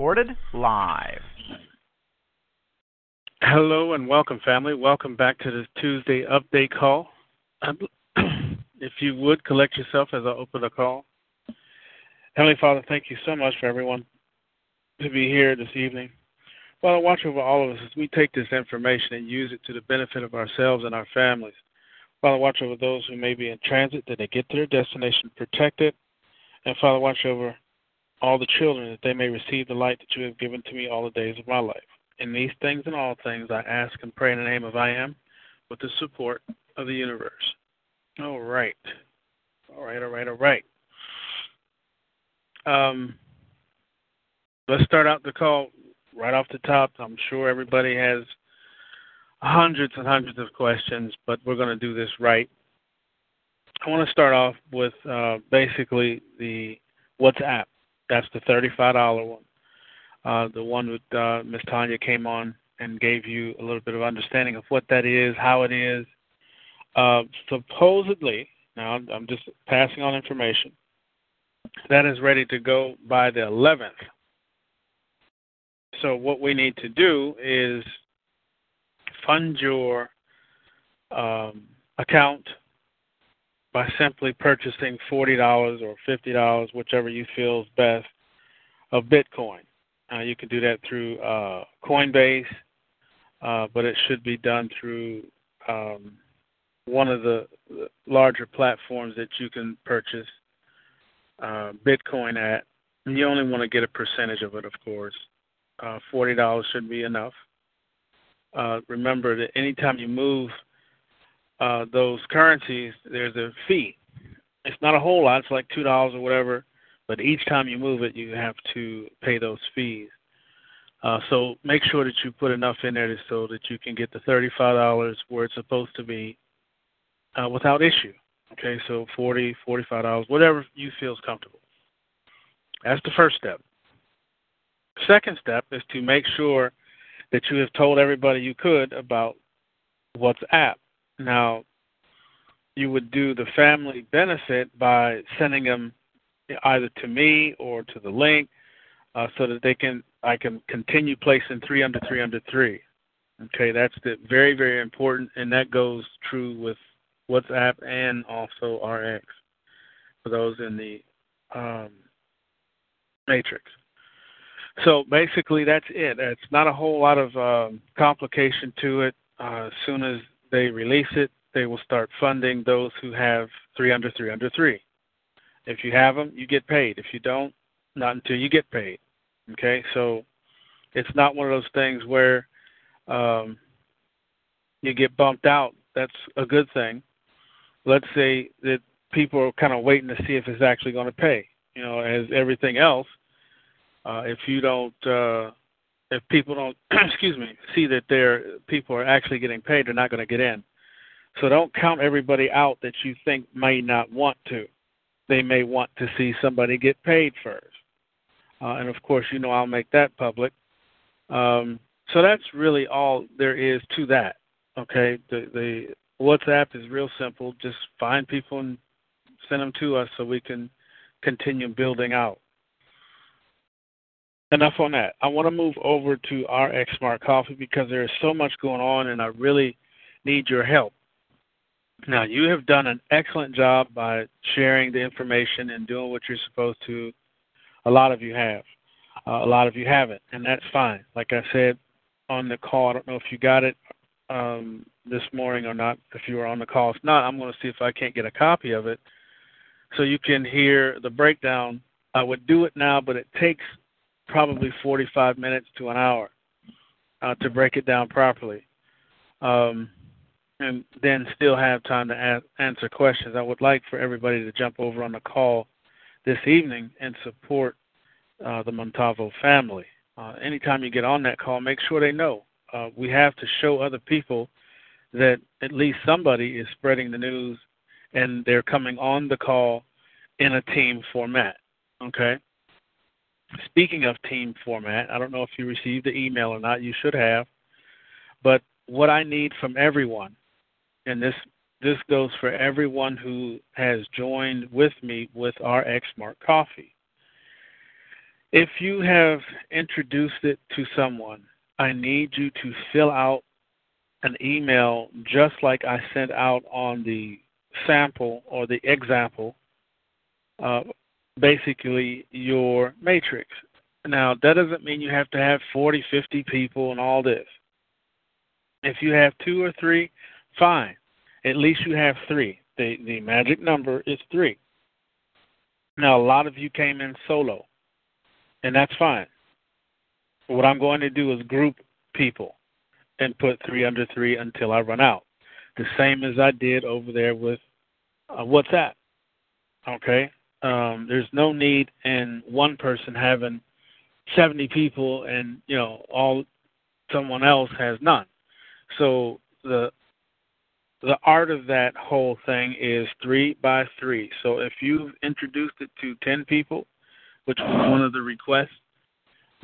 Recorded live. Hello and welcome, family. Welcome back to the Tuesday update call. Um, if you would collect yourself as I open the call. Heavenly Father, thank you so much for everyone to be here this evening. Father, watch over all of us as we take this information and use it to the benefit of ourselves and our families. Father, watch over those who may be in transit that they get to their destination protected. And Father, watch over all the children that they may receive the light that you have given to me all the days of my life. In these things and all things, I ask and pray in the name of I am with the support of the universe. All right. All right, all right, all right. Um, let's start out the call right off the top. I'm sure everybody has hundreds and hundreds of questions, but we're going to do this right. I want to start off with uh, basically the WhatsApp. That's the $35 one. Uh, the one with uh, Miss Tanya came on and gave you a little bit of understanding of what that is, how it is, uh, supposedly, now I'm just passing on information, that is ready to go by the 11th. So what we need to do is fund your um, account by simply purchasing $40 or $50, whichever you feel is best, of Bitcoin. Uh, you can do that through uh, Coinbase, uh, but it should be done through um, one of the larger platforms that you can purchase uh, Bitcoin at. And you only want to get a percentage of it, of course. Uh, Forty dollars should be enough. Uh, remember that anytime you move uh, those currencies, there's a fee. It's not a whole lot; it's like two dollars or whatever. But each time you move it, you have to pay those fees. Uh, so make sure that you put enough in there so that you can get the thirty-five dollars where it's supposed to be uh, without issue. Okay, so forty, forty-five dollars, whatever you feel is comfortable. That's the first step. Second step is to make sure that you have told everybody you could about WhatsApp. Now, you would do the family benefit by sending them either to me or to the link, uh, so that they can I can continue placing three under three under three. Okay, that's the very very important, and that goes true with WhatsApp and also RX for those in the um, matrix. So basically, that's it. It's not a whole lot of um, complication to it. Uh, as soon as they release it, they will start funding those who have three under three under three. If you have them, you get paid. If you don't, not until you get paid. Okay, so it's not one of those things where um, you get bumped out. That's a good thing let's say that people are kind of waiting to see if it's actually going to pay. You know, as everything else, uh, if you don't, uh, if people don't, excuse me, see that their people are actually getting paid, they're not going to get in. So don't count everybody out that you think may not want to. They may want to see somebody get paid first. Uh, and of course, you know I'll make that public. Um, so that's really all there is to that. Okay, the the WhatsApp is real simple. Just find people and send them to us so we can continue building out. Enough on that. I want to move over to RX Smart Coffee because there is so much going on and I really need your help. Now, you have done an excellent job by sharing the information and doing what you're supposed to. A lot of you have. Uh, a lot of you haven't, and that's fine. Like I said on the call, I don't know if you got it um, this morning or not, if you were on the call. If not, I'm going to see if I can't get a copy of it so you can hear the breakdown. I would do it now, but it takes probably 45 minutes to an hour uh, to break it down properly. Um, and then still have time to a- answer questions. I would like for everybody to jump over on the call this evening and support uh, the Muntavo family. Uh, anytime you get on that call, make sure they know. Uh, we have to show other people that at least somebody is spreading the news and they're coming on the call in a team format. Okay? Speaking of team format, I don't know if you received the email or not. You should have. But what I need from everyone, and this this goes for everyone who has joined with me with RX Smart Coffee. If you have introduced it to someone, I need you to fill out an email just like I sent out on the sample or the example, uh, basically your matrix. Now, that doesn't mean you have to have 40, 50 people and all this. If you have two or three, fine. At least you have three. The, the magic number is three. Now, a lot of you came in solo, and that's fine. What I'm going to do is group people and put three under three until I run out. The same as I did over there with uh, WhatsApp. Okay? Um, there's no need in one person having 70 people and, you know, all someone else has none. So the the art of that whole thing is three by three. So if you've introduced it to 10 people, which was one of the requests,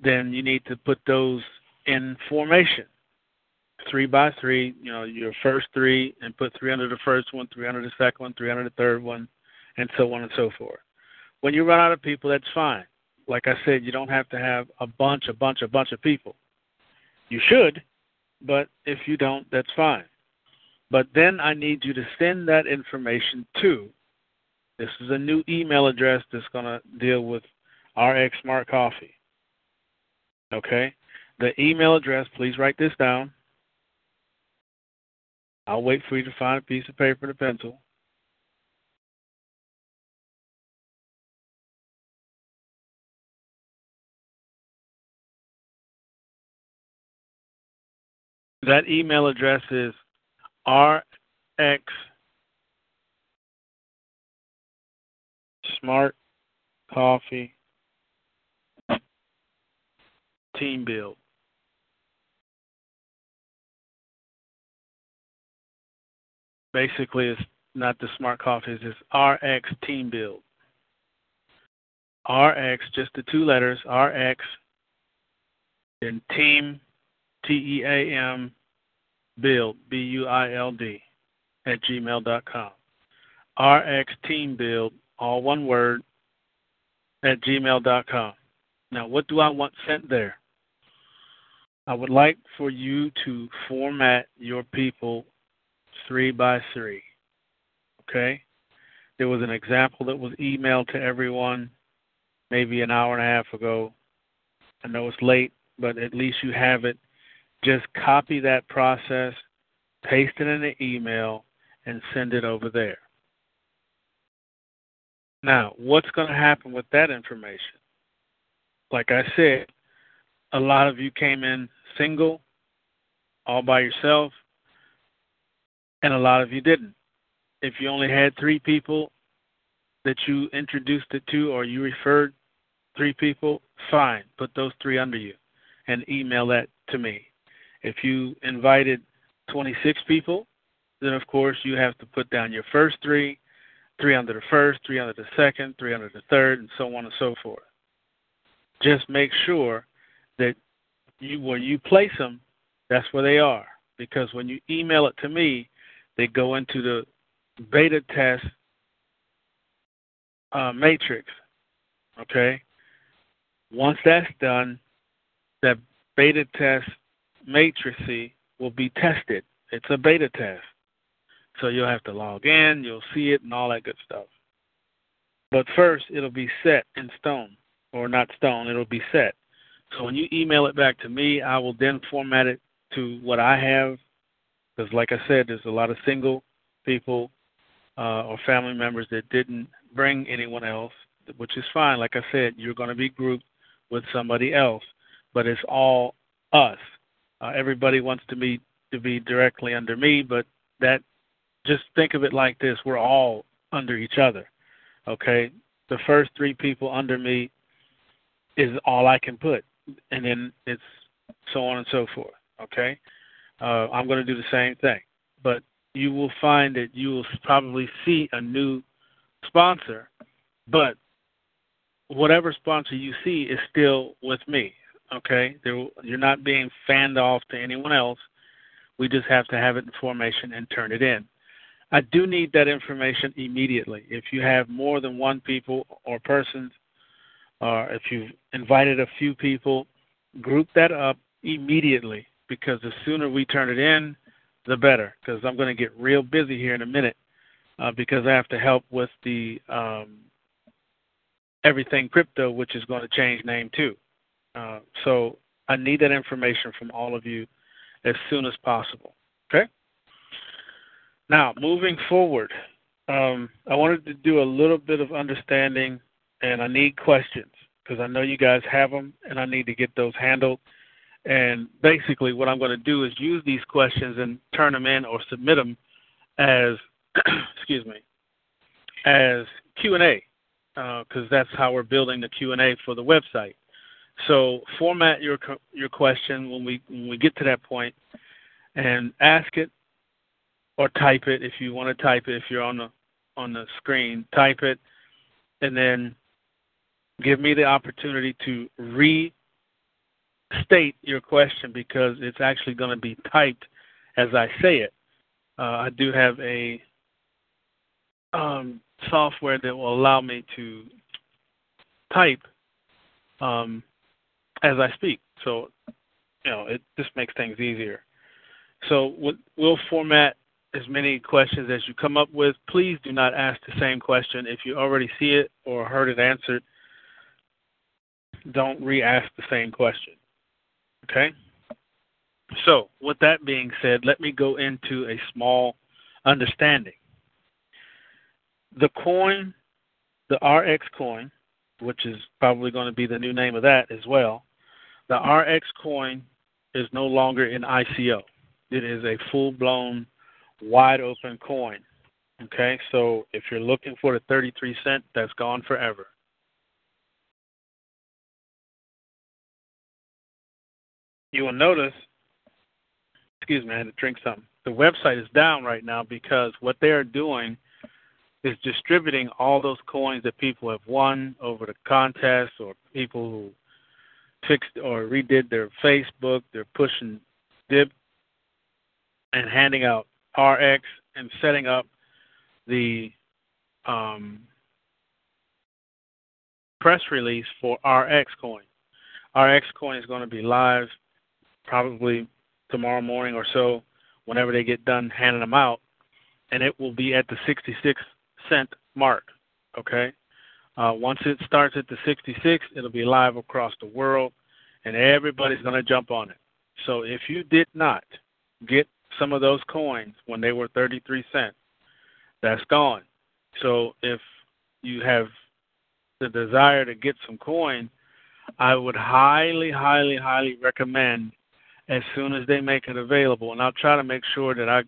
then you need to put those in formation three by three, you know, your first three and put three under the first one, three under the second one, three under the third one, and so on and so forth. When you run out of people, that's fine. Like I said, you don't have to have a bunch, a bunch, a bunch of people. You should, but if you don't, that's fine. But then I need you to send that information to. This is a new email address that's going to deal with RX Smart Coffee. Okay? The email address, please write this down I'll wait for you to find a piece of paper and a pencil. That email address is rx smart coffee team build basically it's not the smart coffees, it's RX Team Build. RX, just the two letters, RX, and Team, T E A M, Build, B U I L D, at gmail.com. RX Team Build, all one word, at gmail.com. Now, what do I want sent there? I would like for you to format your people three by three. Okay? There was an example that was emailed to everyone maybe an hour and a half ago. I know it's late, but at least you have it. Just copy that process, paste it in the email, and send it over there. Now, what's going to happen with that information? Like I said, a lot of you came in single, all by yourself and a lot of you didn't. If you only had three people that you introduced it to or you referred three people, fine, put those three under you and email that to me. If you invited 26 people, then of course you have to put down your first three, three under the first, three under the second, three under the third, and so on and so forth. Just make sure that you where you place them, that's where they are. Because when you email it to me, they go into the beta test uh, matrix. Okay? Once that's done, that beta test matrix will be tested. It's a beta test. So you'll have to log in, you'll see it, and all that good stuff. But first, it'll be set in stone, or not stone, it'll be set. So when you email it back to me, I will then format it to what I have because, like I said, there's a lot of single people uh, or family members that didn't bring anyone else, which is fine. Like I said, you're going to be grouped with somebody else, but it's all us. Uh, everybody wants to be to be directly under me, but that just think of it like this: we're all under each other. Okay, the first three people under me is all I can put, and then it's so on and so forth. Okay, uh, I'm going to do the same thing, but you will find that you will probably see a new sponsor, but whatever sponsor you see is still with me. Okay, There, you're not being fanned off to anyone else. We just have to have it in formation and turn it in. I do need that information immediately. If you have more than one people or persons, or if you've invited a few people, group that up immediately because the sooner we turn it in, the better. Because I'm going to get real busy here in a minute uh, because I have to help with the um, everything crypto, which is going to change name too. Uh, so I need that information from all of you as soon as possible. Okay. Now moving forward, um, I wanted to do a little bit of understanding, and I need questions because I know you guys have them, and I need to get those handled. And basically, what I'm going to do is use these questions and turn them in or submit them as, excuse me, as Q and A, because uh, that's how we're building the Q and A for the website. So format your your question when we when we get to that point, and ask it or type it if you want to type it if you're on the on the screen. Type it, and then give me the opportunity to restate your question because it's actually going to be typed as I say it. Uh, I do have a um, software that will allow me to type um, as I speak. So, you know, it just makes things easier. So we'll format as many questions as you come up with. Please do not ask the same question. If you already see it or heard it answered, don't re ask the same question. Okay? So, with that being said, let me go into a small understanding. The coin, the RX coin, which is probably going to be the new name of that as well, the RX coin is no longer in ICO. It is a full blown, wide open coin. Okay, so if you're looking for the 33 cent, that's gone forever. You will notice, excuse me, I had to drink something. The website is down right now because what they are doing is distributing all those coins that people have won over the contest or people who fixed or redid their Facebook. They're pushing DIP and handing out RX and setting up the um, press release for RX Coin. RX Coin is going to be live probably tomorrow morning or so, whenever they get done handing them out, and it will be at the 66 cent mark. Okay, uh, once it starts at the 66, it'll be live across the world, and everybody's going to jump on it. So if you did not get some of those coins when they were 33 cents, that's gone. So if you have the desire to get some coin, I would highly, highly, highly recommend as soon as they make it available, and I'll try to make sure that I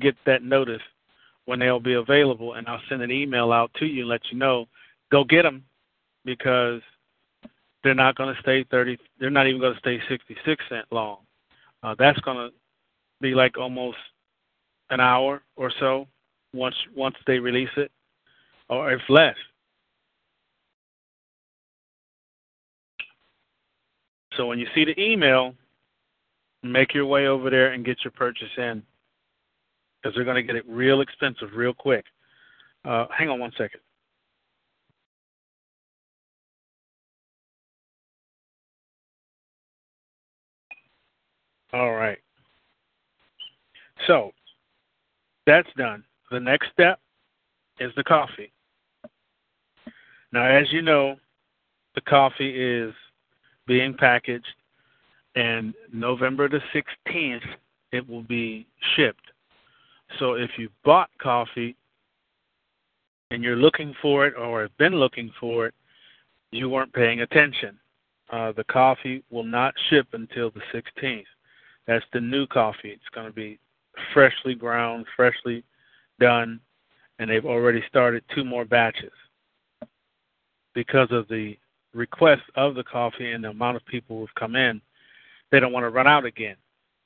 get that notice when they'll be available, and I'll send an email out to you and let you know go get them because they're not going to stay 30 they're not even going to stay 66 cent long. Uh, that's going to be like almost an hour or so once once they release it or if less. So when you see the email make your way over there and get your purchase in because they're going to get it real expensive real quick. Uh, hang on one second All right. So that's done. The next step is the coffee. Now, as you know, the coffee is being packaged, and November the 16th, it will be shipped. So if you bought coffee and you're looking for it or have been looking for it, you weren't paying attention. Uh, the coffee will not ship until the 16th. That's the new coffee. It's going to be freshly ground, freshly done, and they've already started two more batches because of the request of the coffee and the amount of people who've come in. They don't want to run out again,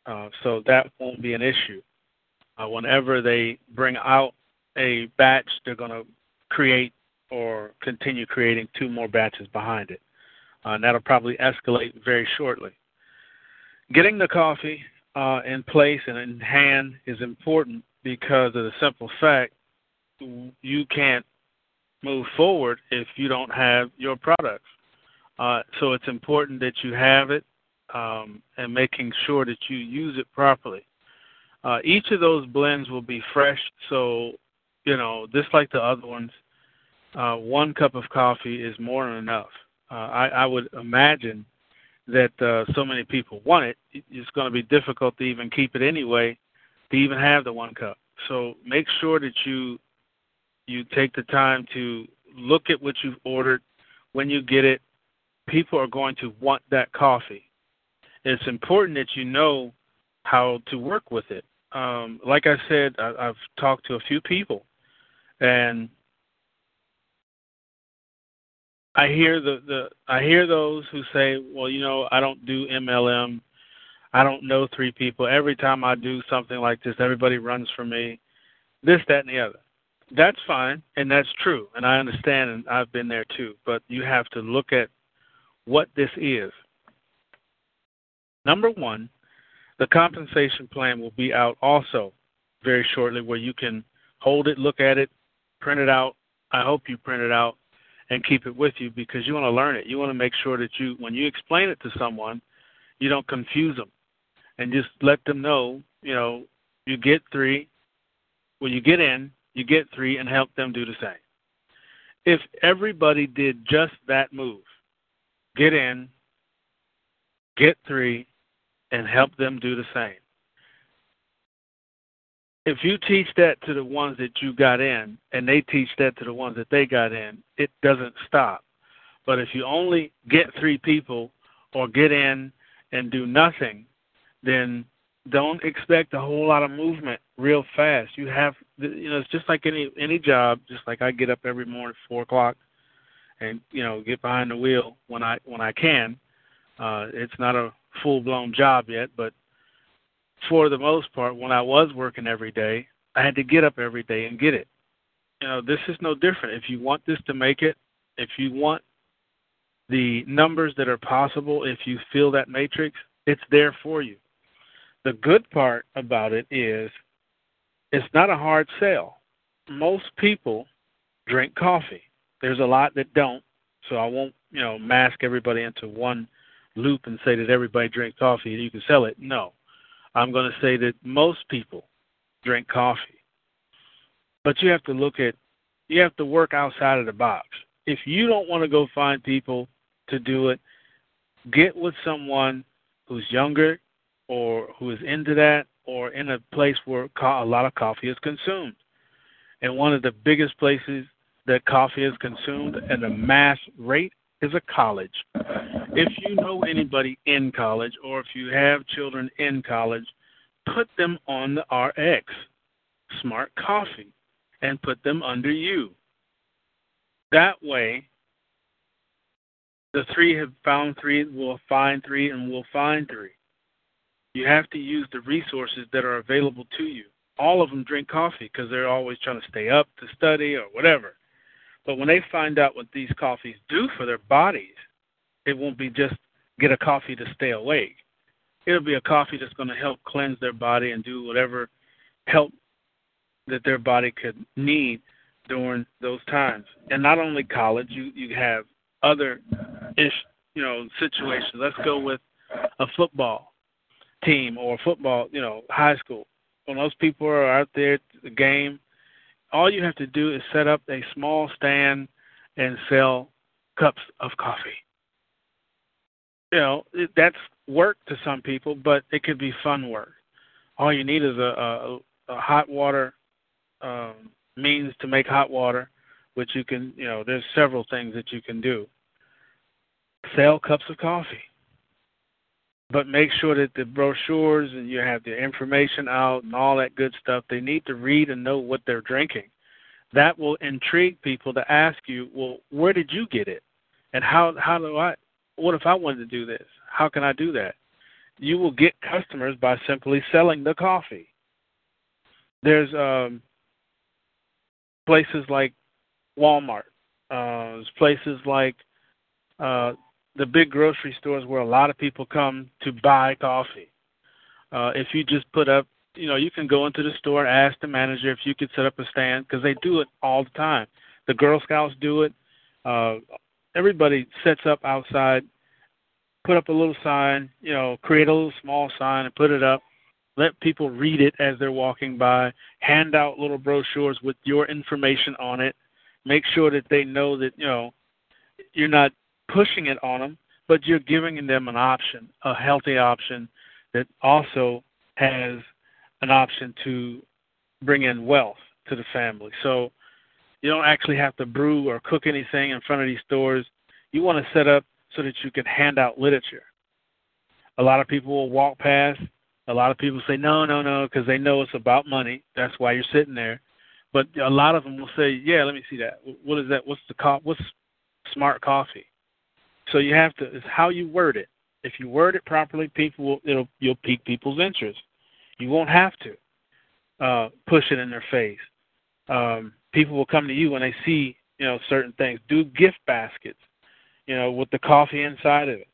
uh, so that won't be an issue. Uh, whenever they bring out a batch, they're going to create or continue creating two more batches behind it. Uh, and that'll probably escalate very shortly. Getting the coffee uh, in place and in hand is important because of the simple fact you can't move forward if you don't have your products. Uh, so it's important that you have it um, and making sure that you use it properly. Uh, each of those blends will be fresh, so you know, just like the other ones, uh, one cup of coffee is more than enough. Uh, I, I would imagine that uh, so many people want it, it's going to be difficult to even keep it anyway, to even have the one cup. So make sure that you you take the time to look at what you've ordered. When you get it, people are going to want that coffee. It's important that you know how to work with it. Um, like I said, I, I've talked to a few people, and I hear the the I hear those who say, well, you know, I don't do MLM. I don't know three people. Every time I do something like this, everybody runs from me. This, that, and the other. That's fine, and that's true, and I understand, and I've been there too. But you have to look at what this is. Number one, the compensation plan will be out also very shortly, where you can hold it, look at it, print it out. I hope you print it out and keep it with you because you want to learn it. You want to make sure that you, when you explain it to someone, you don't confuse them, and just let them know, you know, you get three. When you get in, you get three, and help them do the same. If everybody did just that move, get in, get three, and help them do the same if you teach that to the ones that you got in and they teach that to the ones that they got in, it doesn't stop. But if you only get three people or get in and do nothing, then don't expect a whole lot of movement real fast. You have, you know, it's just like any any job. Just like I get up every morning at four o'clock, and you know, get behind the wheel when I when I can. Uh, it's not a full blown job yet, but for the most part, when I was working every day, I had to get up every day and get it. You know, this is no different. If you want this to make it, if you want the numbers that are possible, if you feel that matrix, it's there for you. The good part about it is it's not a hard sell. Most people drink coffee. There's a lot that don't, so I won't, you know, mask everybody into one loop and say that everybody drinks coffee and you can sell it. No. I'm going to say that most people drink coffee. But you have to look at, you have to work outside of the box. If you don't want to go find people to do it, get with someone who's younger or who is into that or in a place where a lot of coffee is consumed. And one of the biggest places that coffee is consumed at a mass rate is a college. If you know anybody in college or if you have children in college, put them on the RX, Smart Coffee, and put them under you. That way, the three have found three, will find three, and will find three. You have to use the resources that are available to you. All of them drink coffee because they're always trying to stay up to study or whatever. But when they find out what these coffees do for their bodies, it won't be just get a coffee to stay awake. It'll be a coffee that's going to help cleanse their body and do whatever help that their body could need during those times. And not only college, you you have other ish, you know, situations. Let's go with a football team or football, you know, high school. When those people are out there at the game, all you have to do is set up a small stand and sell cups of coffee. You know, that's work to some people, but it could be fun work. All you need is a, a, a hot water um, means to make hot water, which you can, you know, there's several things that you can do. Sell cups of coffee. But make sure that the brochures and you have the information out and all that good stuff. They need to read and know what they're drinking. That will intrigue people to ask you, well, where did you get it? And how how do I what if I wanted to do this? How can I do that? You will get customers by simply selling the coffee. There's um, places like Walmart. Uh, there's places like uh, the big grocery stores where a lot of people come to buy coffee. Uh, if you just put up, you know, you can go into the store ask the manager if you could set up a stand because they do it all the time. The Girl Scouts do it. Uh, everybody sets up outside, put up a little sign, you know, create a little small sign and put it up. Let people read it as they're walking by. Hand out little brochures with your information on it. Make sure that they know that you know you're not pushing it on them, but you're giving them an option, a healthy option that also has an option to bring in wealth to the family. So you don't actually have to brew or cook anything in front of these stores. You want to set up so that you can hand out literature. A lot of people will walk past. A lot of people say no, no, no, because they know it's about money. That's why you're sitting there. But a lot of them will say, "Yeah, let me see that. What is that? What's the co- What's smart coffee?" So you have to. It's how you word it. If you word it properly, people will. It'll you'll pique people's interest. You won't have to uh, push it in their face. Um, people will come to you when they see you know certain things. Do gift baskets, you know, with the coffee inside of it.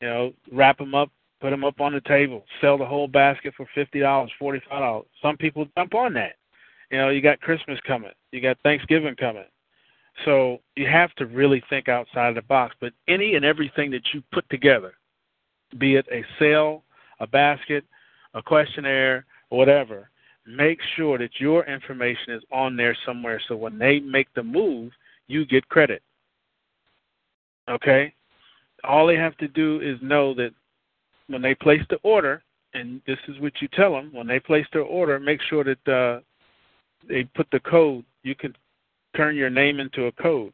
You know, wrap them up, put them up on the table, sell the whole basket for fifty dollars, forty five dollars. Some people jump on that. You know, you got Christmas coming, you got Thanksgiving coming. So you have to really think outside of the box. But any and everything that you put together, be it a sale, a basket, a questionnaire, whatever, make sure that your information is on there somewhere so when they make the move, you get credit. Okay? All they have to do is know that when they place the order, and this is what you tell them, when they place their order, make sure that uh, they put the code. You can turn your name into a code.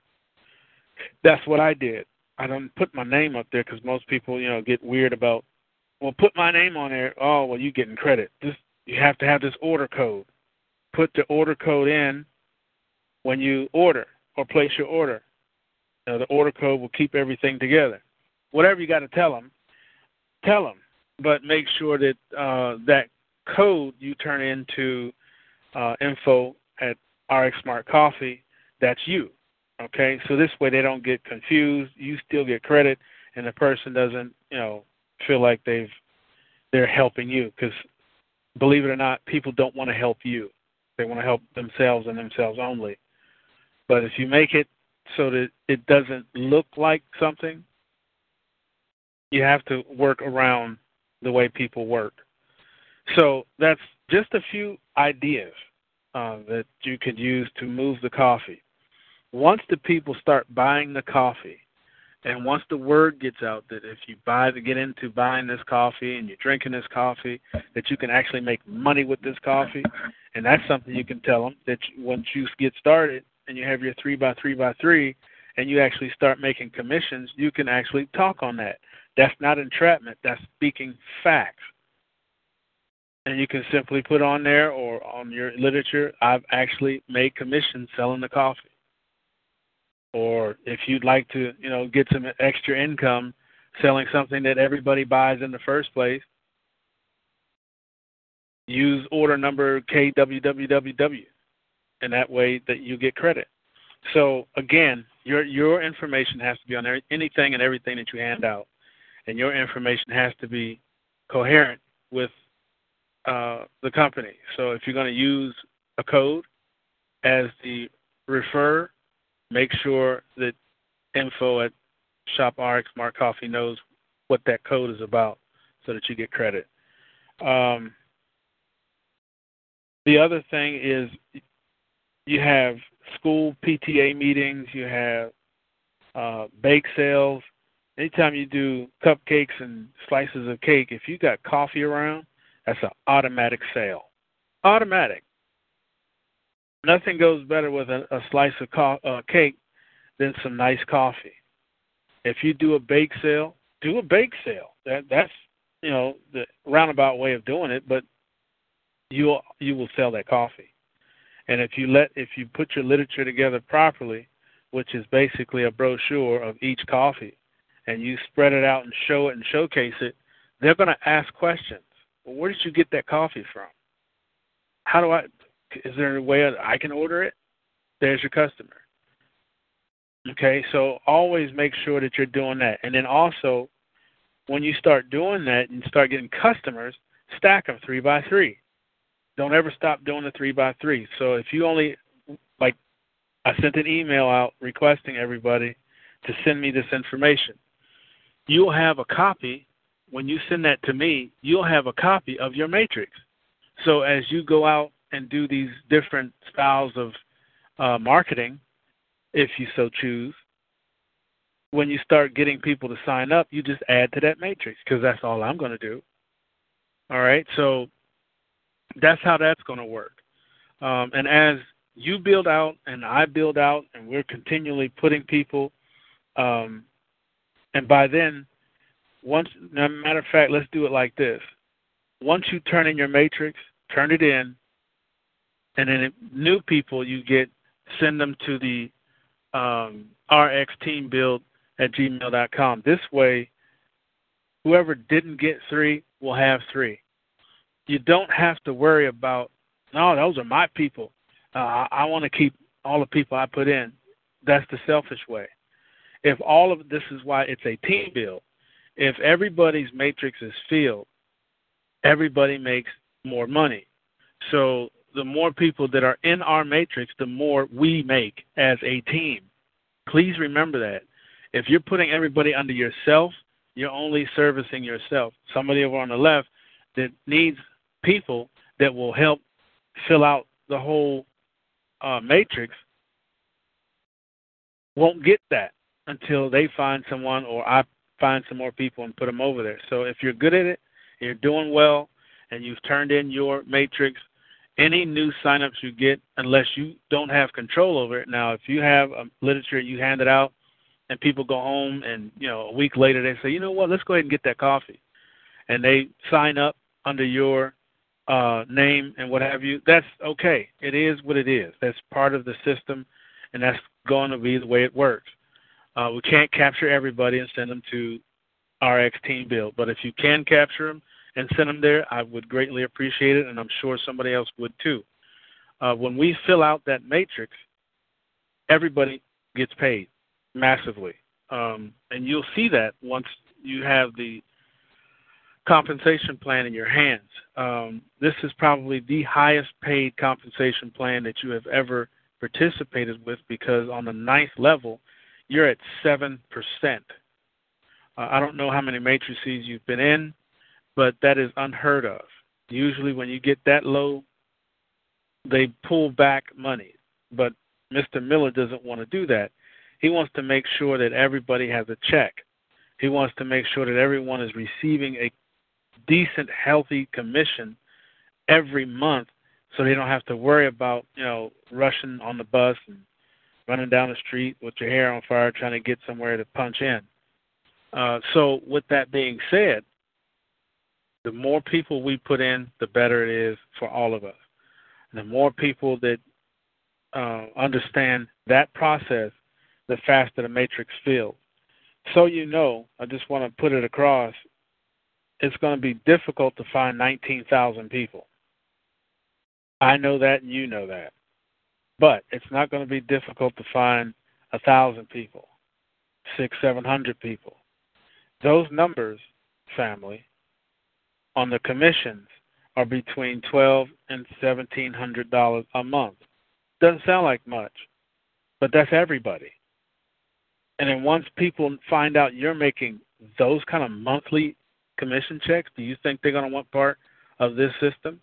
That's what I did. I don't put my name up there because most people, you know, get weird about. Well, put my name on there. Oh, well, you getting credit. This you have to have this order code. Put the order code in when you order or place your order. Know, the order code will keep everything together. Whatever you got to tell them, tell them, but make sure that uh, that code you turn into uh, info at RX Smart Coffee. That's you. Okay, so this way they don't get confused. You still get credit, and the person doesn't, you know, feel like they've they're helping you because believe it or not, people don't want to help you. They want to help themselves and themselves only. But if you make it so that it doesn't look like something, you have to work around the way people work. So that's just a few ideas uh, that you could use to move the coffee. Once the people start buying the coffee, and once the word gets out that if you buy to get into buying this coffee and you're drinking this coffee, that you can actually make money with this coffee, and that's something you can tell them that once you get started and you have your three by three by three, and you actually start making commissions, you can actually talk on that. That's not entrapment. That's speaking facts. And you can simply put on there or on your literature, I've actually made commissions selling the coffee or if you'd like to, you know, get some extra income selling something that everybody buys in the first place, use order number KWWWW, and that way that you get credit. So again, your your information has to be on anything and everything that you hand out, and your information has to be coherent with uh, the company. So if you're going to use a code as the refer make sure that info at Shop RX Smart Coffee knows what that code is about so that you get credit. Um, the other thing is you have school PTA meetings, you have uh, bake sales. Anytime you do cupcakes and slices of cake, if you got coffee around, that's an automatic sale. Automatic nothing goes better with a, a slice of co- uh, cake than some nice coffee. If you do a bake sale, do a bake sale. That that's you know the roundabout way of doing it, but you you will sell that coffee. And if you let if you put your literature together properly, which is basically a brochure of each coffee, and you spread it out and show it and showcase it, they're going to ask questions. Well, where did you get that coffee from? How do I? Is there a way I can order it? There's your customer. Okay, so always make sure that you're doing that, and then also when you start doing that and start getting customers, stack them three by three. Don't ever stop doing the three by three. So if you only like, I sent an email out requesting everybody to send me this information. You'll have a copy when you send that to me. You'll have a copy of your matrix. So as you go out and do these different styles of uh, marketing, if you so choose, when you start getting people to sign up, you just add to that matrix because that's all I'm going to do. All right, so that's how that's going to work. Um, and as you build out and I build out, and we're continually putting people, um, and by then, once, matter of fact, let's do it like this. Once you turn in your matrix, turn it in, and then new people you get, send them to the um, RX team build at gmail.com. This way, whoever didn't get three will have three. You don't have to worry about, no, those are my people. Uh, I, I want to keep all the people I put in. That's the selfish way. If all of this is why it's a team build. If everybody's matrix is filled, everybody makes more money. So the more people that are in our matrix, the more we make as a team. Please remember that. If you're putting everybody under yourself, you're only servicing yourself. Somebody over on the left that needs people that will help fill out the whole uh, matrix won't get that until they find someone or I find some more people and put them over there. So if you're good at it, you're doing well, and you've turned in your matrix, any new signups you get, unless you don't have control over it. Now, if you have a literature you hand it out and people go home and you know a week later they say, you know what, let's go ahead and get that coffee, and they sign up under your uh, name and what have you. That's okay. It is what it is. That's part of the system, and that's going to be the way it works. Uh, we can't capture everybody and send them to RX Team Build, but if you can capture them and send them there, I would greatly appreciate it, and I'm sure somebody else would too. Uh, when we fill out that matrix, everybody gets paid massively. Um, and you'll see that once you have the compensation plan in your hands. Um, this is probably the highest paid compensation plan that you have ever participated with because on the ninth level, you're at 7%. Uh, I don't know how many matrices you've been in, but that is unheard of. Usually, when you get that low, they pull back money. But Mr. Miller doesn't want to do that. He wants to make sure that everybody has a check. He wants to make sure that everyone is receiving a decent, healthy commission every month so they don't have to worry about, you know, rushing on the bus and running down the street with your hair on fire trying to get somewhere to punch in. Uh, so, with that being said, the more people we put in, the better it is for all of us. The more people that uh, understand that process, the faster the matrix fills. So you know, I just want to put it across, it's going to be difficult to find 19,000 people. I know that and you know that. But it's not going to be difficult to find a thousand people, six, seven hundred people. Those numbers, family, on the commissions are between twelve and seventeen hundred dollars a month. Doesn't sound like much, but that's everybody. And then once people find out you're making those kind of monthly commission checks, do you think they're going to want part of this system?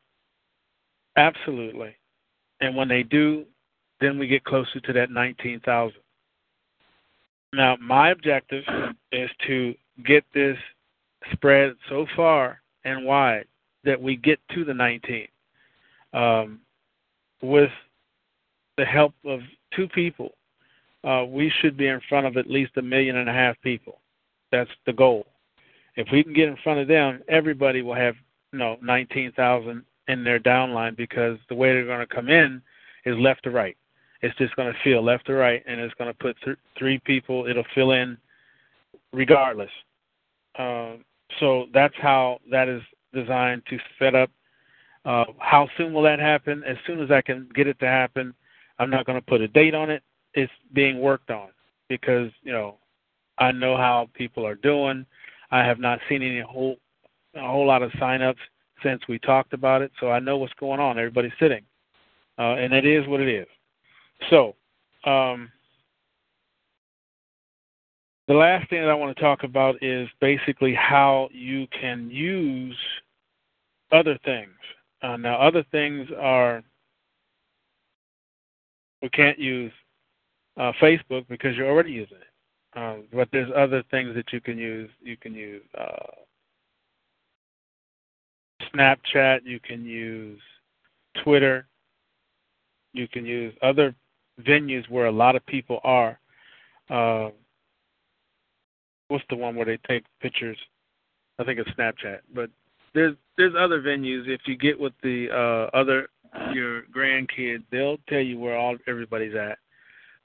Absolutely. And when they do, then we get closer to that 19,000. Now, my objective is to get this spread so far and wide that we get to the 19 um, with the help of two people uh, we should be in front of at least a million and a half people. That's the goal. If we can get in front of them, everybody will have you know 19,000 in their downline because the way they're going to come in is left to right. It's just going to feel left to right, and it's going to put th- three people. It'll fill in regardless. Uh, so that's how that is designed to set up. Uh, how soon will that happen? As soon as I can get it to happen. I'm not going to put a date on it. It's being worked on because you know I know how people are doing. I have not seen any whole a whole lot of signups since we talked about it, so I know what's going on. Everybody's sitting, uh, and it is what it is. So, um, the last thing that I want to talk about is basically how you can use other things. Uh, now, other things are we can't use uh, Facebook because you're already using it. Um, but there's other things that you can use. You can use uh, Snapchat. You can use Twitter. You can use other venues where a lot of people are. What's the one where they take pictures? I think it's Snapchat, but there's there's other venues. If you get with the uh, other your grandkids, they'll tell you where all everybody's at.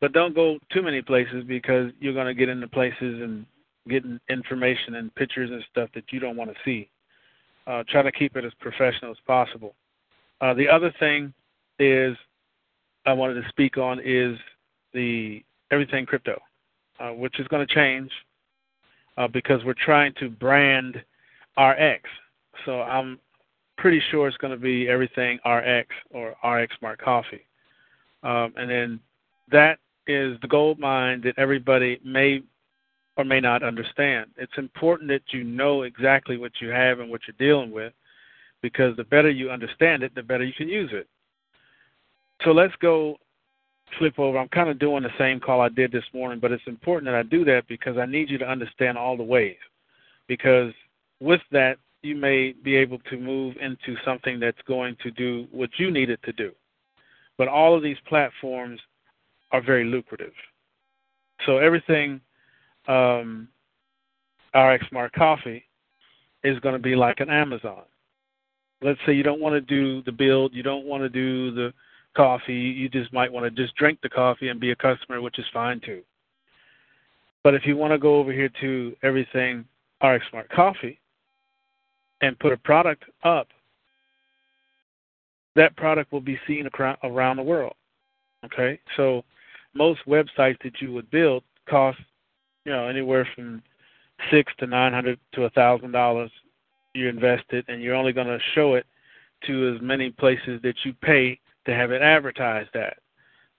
But don't go too many places because you're to get into places and getting information and pictures and stuff that you don't want to see. Uh, try to keep it as professional as possible. Uh, the other thing is I wanted to speak on is the everything crypto, uh, which is going to change uh, because we're trying to brand RX. So I'm pretty sure it's going to be everything RX or RX Smart Coffee. Um, and then that is the gold mine that everybody may or may not understand. It's important that you know exactly what you have and what you're dealing with because the better you understand it, the better you can use it. So let's go flip over. I'm kind of doing the same call I did this morning, but it's important that I do that because I need you to understand all the ways. Because with that, you may be able to move into something that's going to do what you need it to do. But all of these platforms are very lucrative. So everything um, RX Smart Coffee is going to be like an Amazon. Let's say you don't want to do the build, you don't want to do the coffee, you just might want to just drink the coffee and be a customer, which is fine too. But if you want to go over here to everything RX Smart Coffee, and put a product up, that product will be seen around the world. Okay, so most websites that you would build cost, you know, anywhere from six to nine hundred to a thousand dollars. You invest it, and you're only going to show it to as many places that you pay to have it advertised at.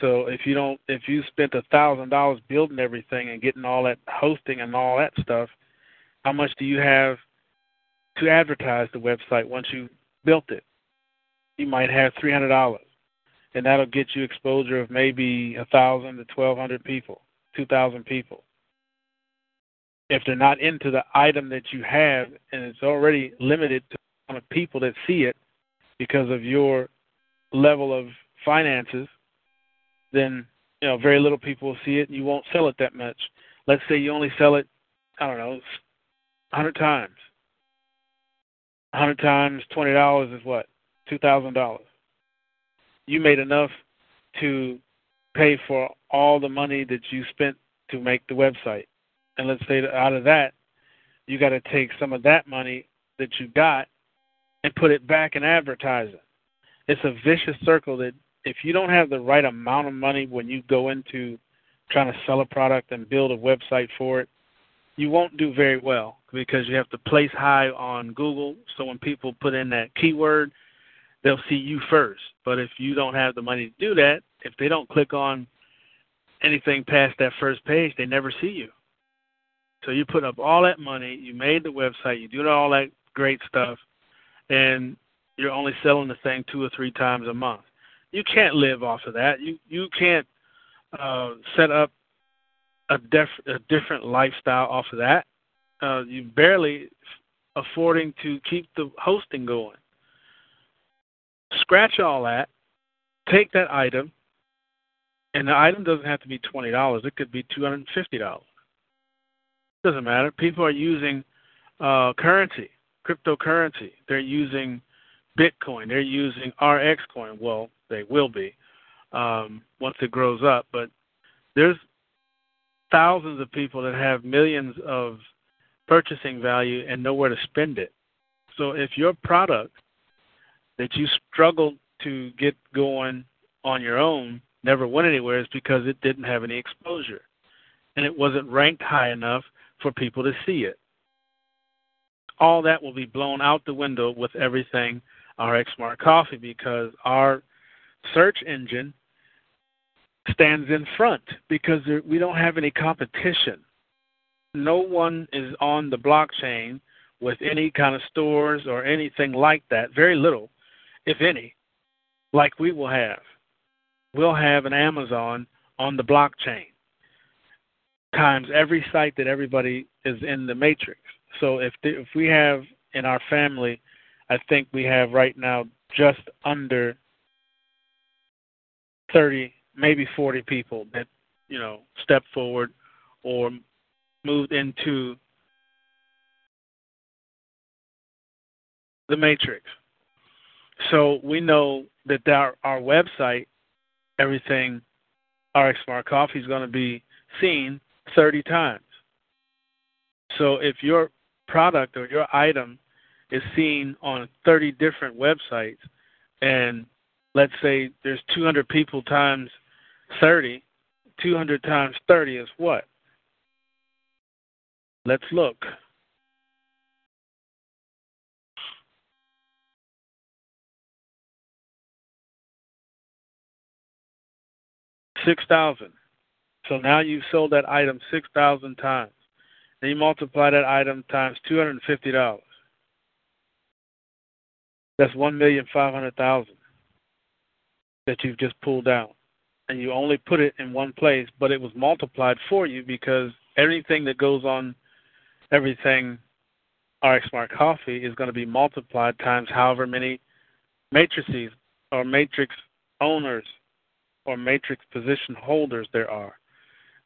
So if you don't, if you spent a thousand dollars building everything and getting all that hosting and all that stuff, how much do you have to advertise the website once you built it. You might have three hundred dollars, and that'll get you exposure of maybe a thousand to twelve hundred people, two thousand people. If they're not into the item that you have, and it's already limited to the amount of people that see it because of your level of finances, then you know very little people will see it, and you won't sell it that much. Let's say you only sell it, I don't know, hundred times 100 times $20 is what? $2,000. You made enough to pay for all the money that you spent to make the website. And let's say that out of that, you got to take some of that money that you got and put it back in advertising. It's a vicious circle that if you don't have the right amount of money when you go into trying to sell a product and build a website for it, you won't do very well because you have to place high on Google. So when people put in that keyword, they'll see you first. But if you don't have the money to do that, if they don't click on anything past that first page, they never see you. So you put up all that money, you made the website, you do all that great stuff, and you're only selling the thing two or three times a month. You can't live off of that. You you can't uh, set up a, def- a different lifestyle off of that. Uh, you barely affording to keep the hosting going. Scratch all that. Take that item, and the item doesn't have to be twenty dollars. It could be two hundred and fifty dollars. Doesn't matter. People are using uh, currency, cryptocurrency. They're using Bitcoin. They're using RX coin. Well, they will be um, once it grows up. But there's thousands of people that have millions of purchasing value and nowhere to spend it. So if your product that you struggled to get going on your own never went anywhere is because it didn't have any exposure and it wasn't ranked high enough for people to see it. All that will be blown out the window with everything RX Smart Coffee because our search engine stands in front because we don't have any competition. No one is on the blockchain with any kind of stores or anything like that. Very little, if any, like we will have. We'll have an Amazon on the blockchain times every site that everybody is in the matrix. So if the, if we have in our family, I think we have right now just under 30 maybe 40 people that you know stepped forward or moved into the matrix. So we know that our, our website, everything, RX Smart Coffee is going to be seen 30 times. So if your product or your item is seen on 30 different websites, and let's say there's 200 people times 30, 200 times 30 is what? Let's look. Six thousand. So now you've sold that item six thousand times. Then you multiply that item times two hundred and fifty dollars. That's one million five hundred thousand that you've just pulled out and you only put it in one place, but it was multiplied for you because everything that goes on everything RX Smart Coffee is going to be multiplied times however many matrices or matrix owners or matrix position holders there are.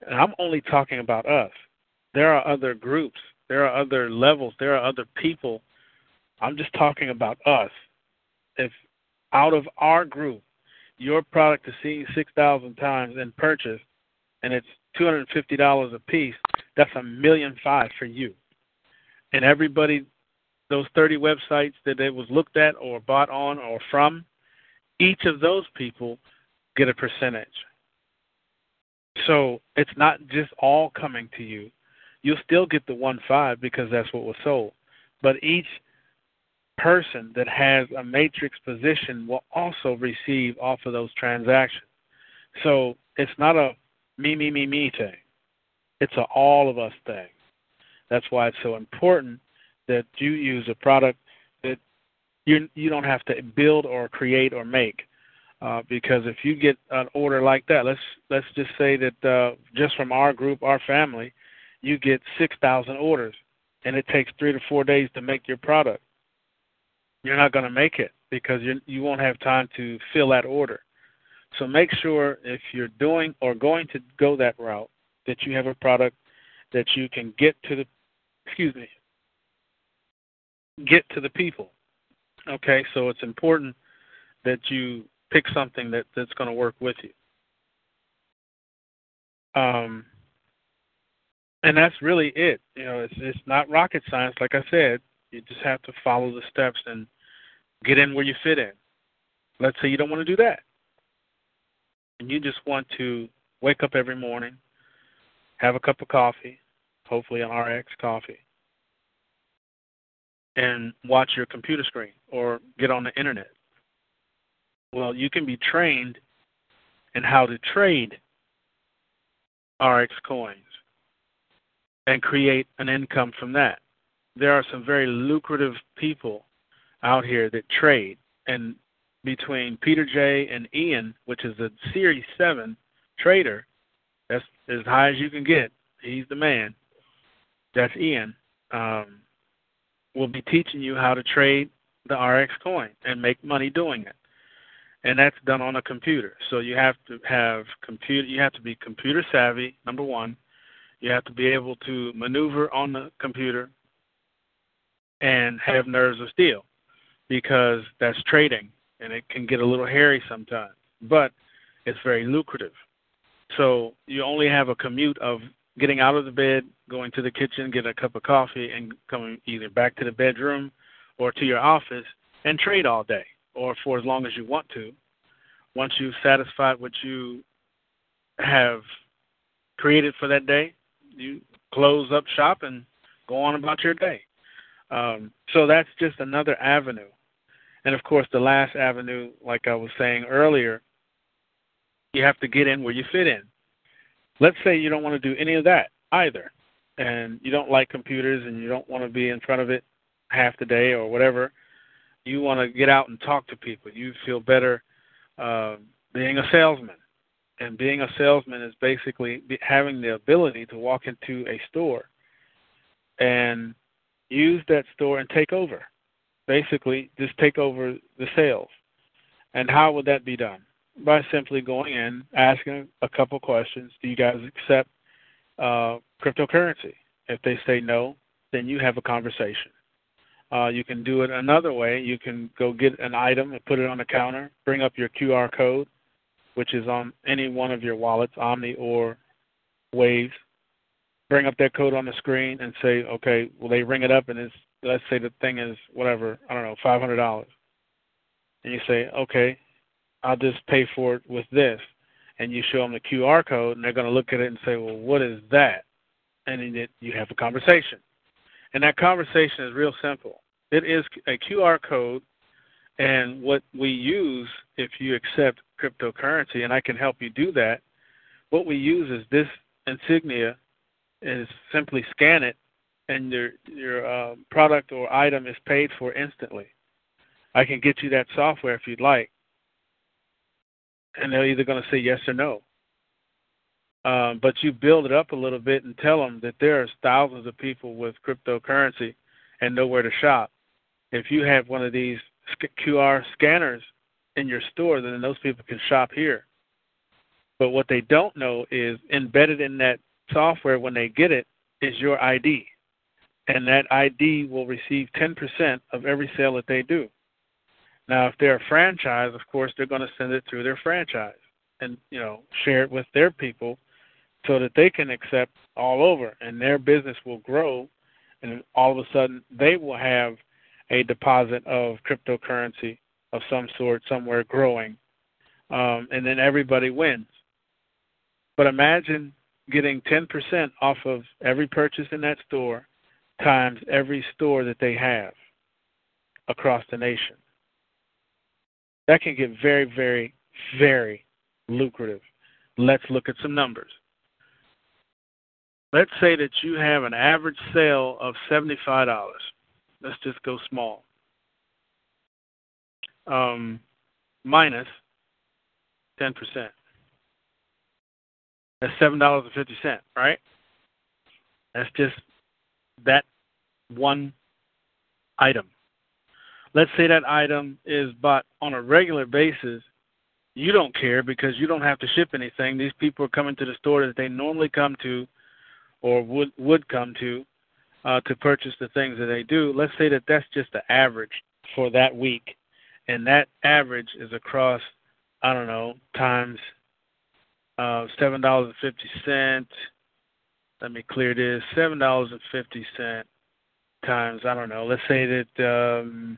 And I'm only talking about us. There are other groups, there are other levels, there are other people. I'm just talking about us. If out of our group, your product is seen 6,000 times and purchased, and it's $250 a piece, that's a million five for you. And everybody, those 30 websites that it was looked at or bought on or from, each of those people get a percentage. So it's not just all coming to you. You'll still get the one five because that's what was sold. But each person that has a matrix position will also receive off of those transactions. So it's not a me, me, me, me thing. It's a all of us thing. That's why it's so important that you use a product that you you don't have to build or create or make. Uh, because if you get an order like that, let's let's just say that uh, just from our group, our family, you get six thousand orders, and it takes three to four days to make your product you're not going to make it because you you won't have time to fill that order. So make sure if you're doing or going to go that route that you have a product that you can get to the excuse me get to the people. Okay, so it's important that you pick something that that's going to work with you. Um, and that's really it. You know, it's it's not rocket science, like I said. You just have to follow the steps and get in where you fit in. Let's say you don't want to do that. And you just want to wake up every morning, have a cup of coffee, hopefully an RX coffee, and watch your computer screen or get on the internet. Well, you can be trained in how to trade RX coins and create an income from that. There are some very lucrative people out here that trade. And between Peter J and Ian, which is a Series 7 trader, that's as high as you can get. He's the man. That's Ian. Um, will be teaching you how to trade the RX coin and make money doing it. And that's done on a computer. So you have to have computer you have to be computer savvy, number 1. You have to be able to maneuver on the computer and have nerves of steel because that's trading and it can get a little hairy sometimes, but it's very lucrative. So you only have a commute of getting out of the bed, going to the kitchen, getting a cup of coffee, and coming either back to the bedroom or to your office and trade all day or for as long as you want to. Once you've satisfied what you have created for that day, you close up shop and go on about your day. Um, so that's just another avenue. And of course, the last avenue, like I was saying earlier, you have to get in where you fit in. Let's say you don't want to do any of that either, and you don't like computers and you don't want to be in front of it half the day or whatever. You want to get out and talk to people. You feel better uh, being a salesman. And being a salesman is basically having the ability to walk into a store and use that store and take over. Basically, just take over the sales. And how would that be done? By simply going in, asking a couple questions. Do you guys accept uh, cryptocurrency? If they say no, then you have a conversation. Uh, you can do it another way. You can go get an item and put it on the counter, bring up your QR code, which is on any one of your wallets, Omni or Waves. Bring up that code on the screen and say, okay, will they ring it up and it's let's say the thing is whatever, I don't know, five hundred dollars. And you say, okay, I'll just pay for it with this. And you show them the QR code and they're going to look at it and say, well, what is that? And then you have a conversation. And that conversation is real simple. It is a QR code, and what we use if you accept cryptocurrency, and I can help you do that, what we use is this insignia is simply scan it, and your your uh, product or item is paid for instantly. I can get you that software if you'd like, and they're either going to say yes or no. Um, but you build it up a little bit and tell them that there's thousands of people with cryptocurrency and nowhere to shop. If you have one of these QR scanners in your store, then those people can shop here. But what they don't know is embedded in that software when they get it is your ID. And that ID will receive 10% of every sale that they do. Now, if they're a franchise, of course, they're going to send it through their franchise and, you know, share it with their people so that they can accept all over and their business will grow and all of a sudden they will have a deposit of cryptocurrency of some sort somewhere growing um, and then everybody wins but imagine getting 10% off of every purchase in that store times every store that they have across the nation that can get very very very lucrative let's look at some numbers let's say that you have an average sale of $75. Let's just go small. Um, minus 10%. That's $7.50, right? That's just that one item. Let's say that item is bought on a regular basis. You don't care because you don't have to ship anything. These people are coming to the store that they normally come to or would would come to uh, to purchase the things that they do. Let's say that that's just the average for that week, and that average is across I don't know times uh, seven dollars and fifty cent. Let me clear this: seven dollars and fifty cent times I don't know. Let's say that um,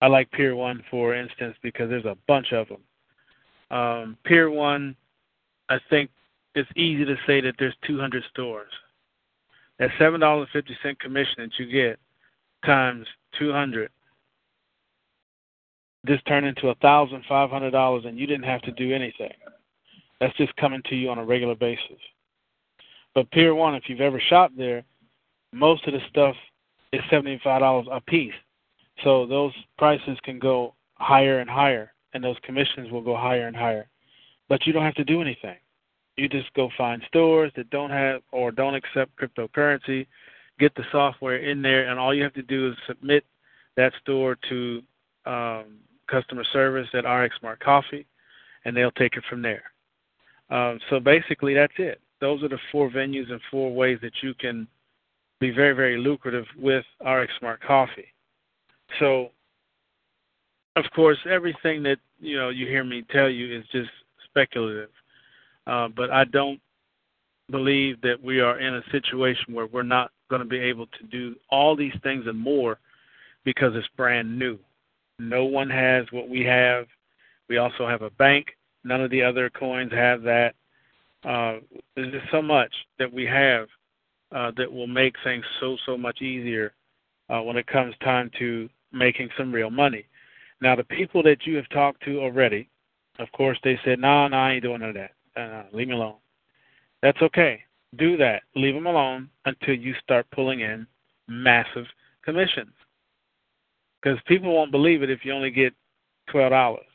I like Pier One for instance because there's a bunch of them. Um, Pier One, I think it's easy to say that there's 200 stores. That seven dollars fifty cent commission that you get times 200 this turned into a thousand five hundred dollars, and you didn't have to do anything. That's just coming to you on a regular basis. But Pier One, if you've ever shopped there, most of the stuff is seventy five dollars a piece. So those prices can go higher and higher, and those commissions will go higher and higher. But you don't have to do anything. You just go find stores that don't have or don't accept cryptocurrency, get the software in there, and all you have to do is submit that store to um, customer service at RX Smart Coffee, and they'll take it from there. Um, so basically, that's it. Those are the four venues and four ways that you can be very, very lucrative with RX Smart Coffee. So, of course, everything that you know you hear me tell you is just speculative. Uh, but I don't believe that we are in a situation where we're not going to be able to do all these things and more because it's brand new. No one has what we have. We also have a bank. None of the other coins have that. Uh, there's just so much that we have uh, that will make things so so much easier uh, when it comes time to making some real money. Now, the people that you have talked to already, of course, they said, "No, nah, no, nah, I ain't doing none of that. Uh, leave me alone." That's okay. Do that. Leave them alone until you start pulling in massive commissions. Because people won't believe it if you only get twelve dollars,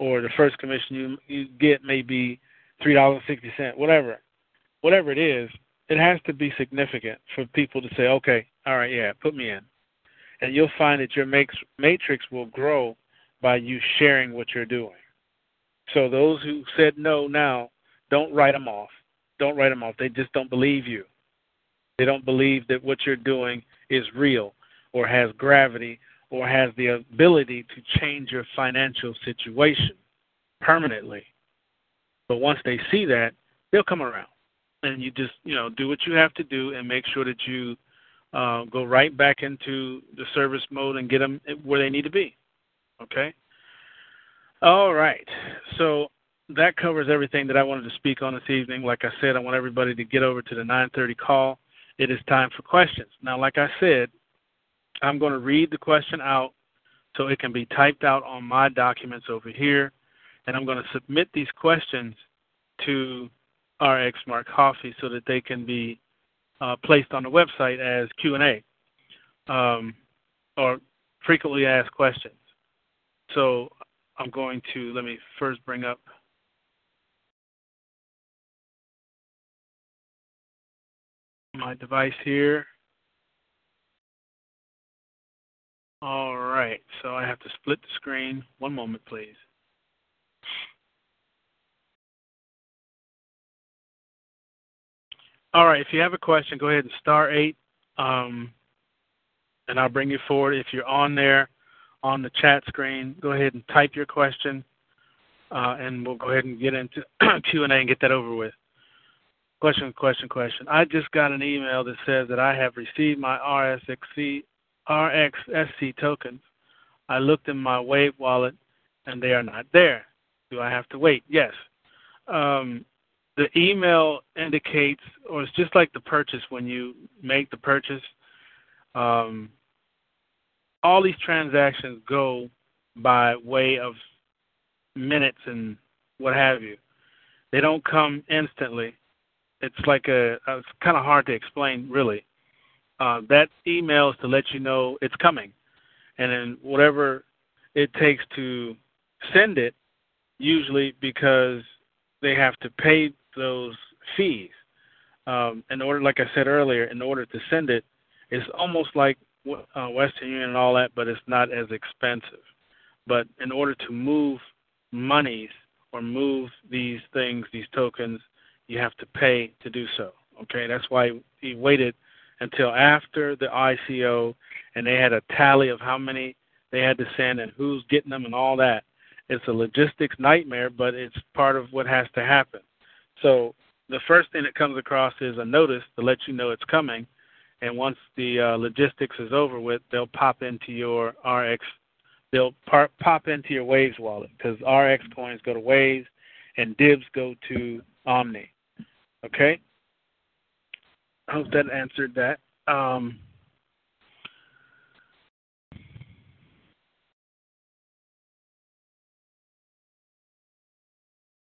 or the first commission you you get may be three dollars sixty cent, whatever, whatever it is. It has to be significant for people to say, okay, all right, yeah, put me in, and you'll find that your matrix will grow by you sharing what you're doing. So those who said no now, don't write them off. Don't write them off. They just don't believe you. They don't believe that what you're doing is real or has gravity or has the ability to change your financial situation permanently. But once they see that, they'll come around. And you just, you know, do what you have to do and make sure that you uh, go right back into the service mode and get them where they need to be. Okay? All right. So that covers everything that I wanted to speak on this evening. Like I said, I want everybody to get over to the 9:30 call. It is time for questions. Now, like I said, I'm going to read the question out so it can be typed out on my documents over here, and I'm going to submit these questions to RX Smart Coffee so that they can be uh, placed on the website as Q&A um, or frequently asked questions. So I'm going to let me first bring up my device here. All right, so I have to split the screen. One moment, please. All right, if you have a question, go ahead and star eight, um, and I'll bring you forward. If you're on there, on the chat screen, go ahead and type your question, uh, and we'll go ahead and get into Q and A and get that over with. Question, question, question. I just got an email that says that I have received my RSXC RXSC tokens. I looked in my Wave wallet and they are not there. Do I have to wait? Yes. Um, the email indicates, or it's just like the purchase when you make the purchase. Um, all these transactions go by way of minutes and what have you. They don't come instantly. It's like a, it's kind of hard to explain, really uh, that email is to let you know it's coming, and then whatever it takes to send it, usually because they have to pay those fees. Um, in order, like I said earlier, in order to send it, it's almost like uh, Western Union and all that, but it's not as expensive. But in order to move monies or move these things, these tokens, you have to pay to do so. Okay, that's why he waited until after the ICO, and they had a tally of how many they had to send and who's getting them and all that. It's a logistics nightmare, but it's part of what has to happen. So the first thing that comes across is a notice to let you know it's coming, and once the uh, logistics is over with, they'll pop into your RX. They'll par- pop into your Waves wallet because RX coins go to Waves, and Dibs go to Omni. Okay. I hope that answered that. Um,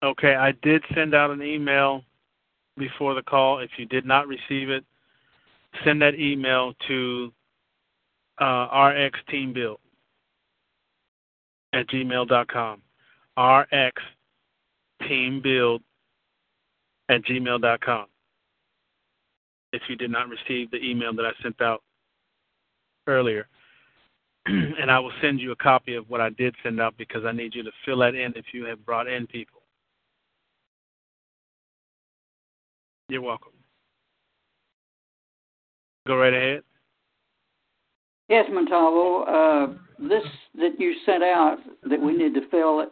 okay, I did send out an email before the call. If you did not receive it, send that email to uh, rxteambuild at gmail.com. rxteambuild at gmail.com if you did not receive the email that I sent out earlier. and I will send you a copy of what I did send out because I need you to fill that in if you have brought in people. You're welcome. Go right ahead. Yes, Muntavo. Uh, this that you sent out that we need to fill it,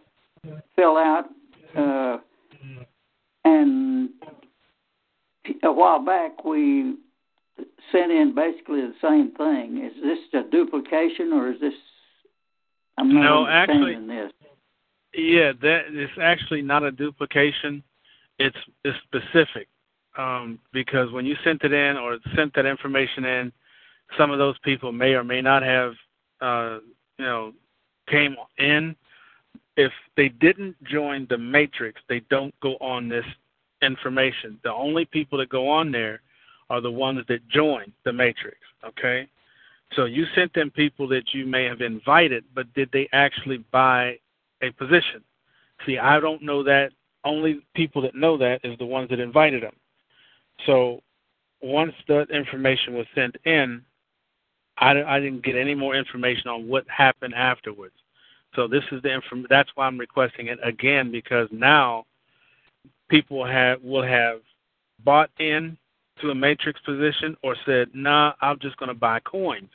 fill out, uh, and a while back we sent in basically the same thing. Is this a duplication or is this? I'm not No, understanding this. Yeah, that is actually not a duplication. It's it's specific um, because when you sent it in or sent that information in, some of those people may or may not have, uh, you know, came in. If they didn't join the matrix, they don't go on this information. The only people that go on there are the ones that join the matrix. Okay, so you sent them people that you may have invited, but did they actually buy a position? See, I don't know that. Only people that know that is the ones that invited them. So once that information was sent in, I, I didn't get any more information on what happened afterwards. So this is the inform. That's why I'm requesting it again because now people have will have bought in to a matrix position or said, "Nah, I'm just going to buy coins."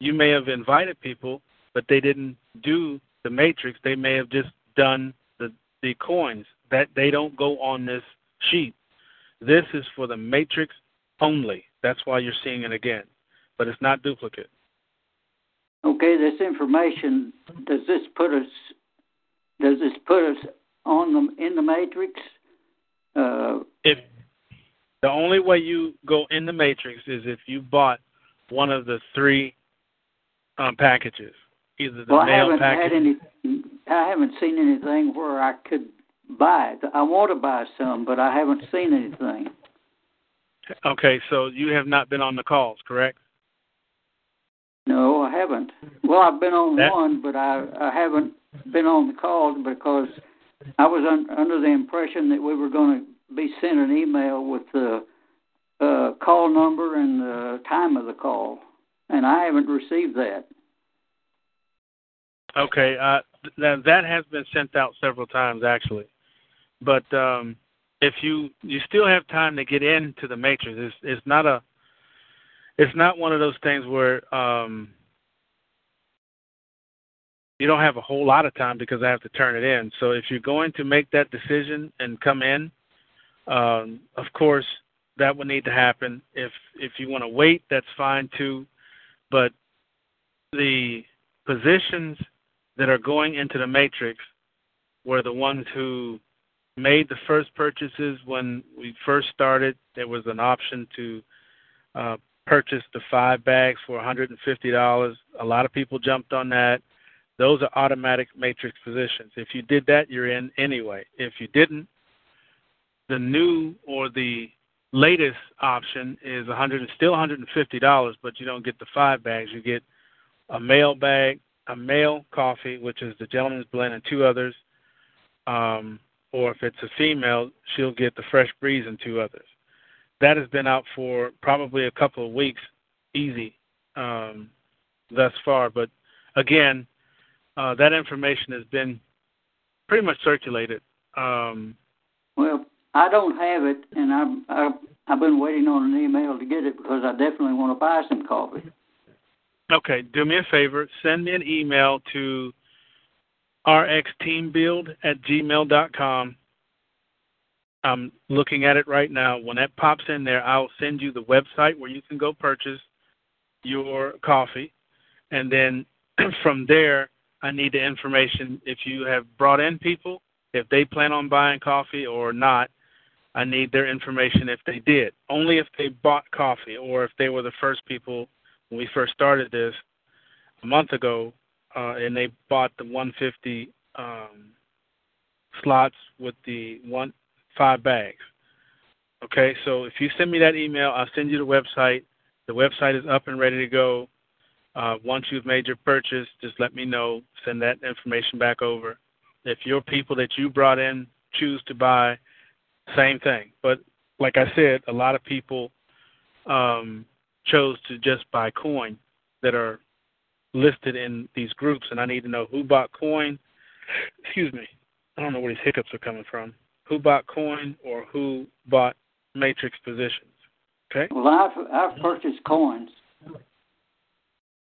You may have invited people, but they didn't do the matrix. They may have just done the the coins. That they don't go on this sheet. This is for the matrix only. That's why you're seeing it again, but it's not duplicate. Okay, this information does this put us does this put us on the in the matrix? Uh, If the only way you go in the matrix is if you bought one of the three um, packages, either the well, I mail haven't package. had any. I haven't seen anything where I could buy it. I want to buy some, but I haven't seen anything. Okay, so you have not been on the calls, correct? No, I haven't. Well, I've been on That- one, but I I haven't been on the calls because I was un, under the impression that we were going to be sent an email with the uh, call number and the time of the call, and I haven't received that. Okay, uh, th- that has been sent out several times actually, but um, if you you still have time to get into the matrix, it's it's not a it's not one of those things where um, you don't have a whole lot of time because I have to turn it in. So if you're going to make that decision and come in, um, of course that would need to happen. If if you want to wait, that's fine too, but the positions that are going into the matrix were the ones who made the first purchases when we first started. There was an option to uh, purchase the five bags for $150. A lot of people jumped on that. Those are automatic matrix positions. If you did that, you're in anyway. If you didn't, the new or the latest option is 100 still $150, but you don't get the five bags. You get a male bag, a male coffee, which is the gentleman's blend, and two others. Um, or if it's a female, she'll get the fresh breeze and two others. That has been out for probably a couple of weeks, easy, um, thus far. But again, uh, that information has been pretty much circulated. Um, Well, I don't have it, and I'm I've, I've been waiting on an email to get it because I definitely want to buy some coffee. Okay, do me a favor. Send me an email to rxteambuild at gmail.com. I'm looking at it right now. When that pops in there, I'll send you the website where you can go purchase your coffee. And then from there, I need the information if you have brought in people, if they plan on buying coffee or not. I need their information if they did. Only if they bought coffee or if they were the first people when we first started this a month ago, uh, and they bought the 150 um, slots with the one five bags. Okay, so if you send me that email, I'll send you the website. The website is up and ready to go. Uh, once you've made your purchase, just let me know. Send that information back over. If your people that you brought in choose to buy, same thing. But like I said, a lot of people um, chose to just buy coin that are listed in these groups, and I need to know who bought coin. Excuse me, I don't know where these hiccups are coming from. Who bought coin or who bought matrix positions? Okay. Well, I've I've purchased coins,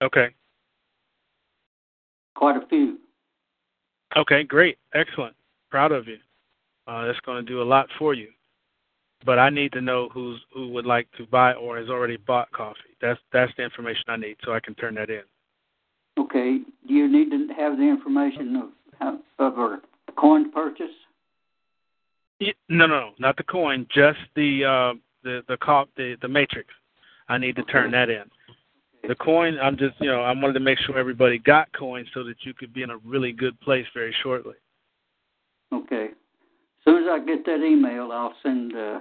Okay. quite a few. Okay, great. Excellent. Proud of you. Uh, that's going to do a lot for you. But I need to know who's who would like to buy or has already bought coffee. That's that's the information I need so I can turn that in. Okay. Do you need to have the information of of our coin purchase? No, no, no, not the coin, just the uh, the the cop the the matrix. I need to turn that in. The coin, I'm just you know I wanted to make sure everybody got coins so that you could be in a really good place very shortly. Okay. As soon as I get that email, I'll send uh,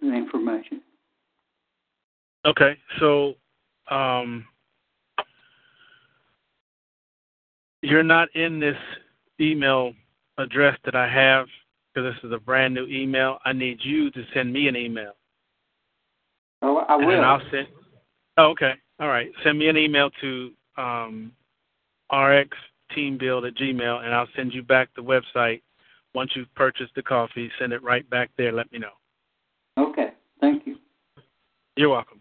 the information. Okay, so um, you're not in this email address that I have because this is a brand new email. I need you to send me an email, Oh, I will. then I'll send. Oh, okay, all right. Send me an email to um, rxteambuild at gmail, and I'll send you back the website. Once you've purchased the coffee, send it right back there. Let me know. Okay. Thank you. You're welcome.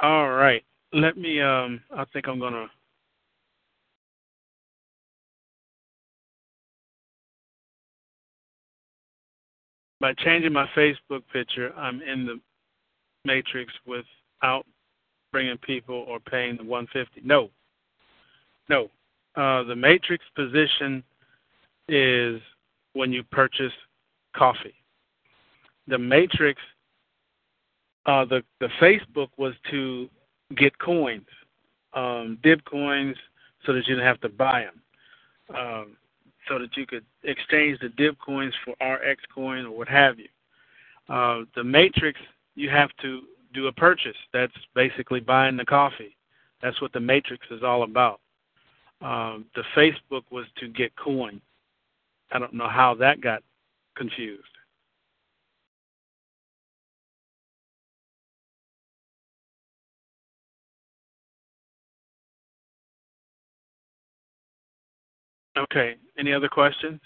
All right. Let me um I think I'm gonna by changing my Facebook picture, I'm in the matrix without bringing people or paying the 150. No, no. Uh, the matrix position is when you purchase coffee. The matrix uh, the the Facebook was to get coins, um, dib coins, so that you didn't have to buy them, um, so that you could exchange the dib coins for RX coin or what have you. Uh, the Matrix, you have to do a purchase. That's basically buying the coffee. That's what the Matrix is all about. Um, the Facebook was to get coin. I don't know how that got confused. Okay. Any other questions?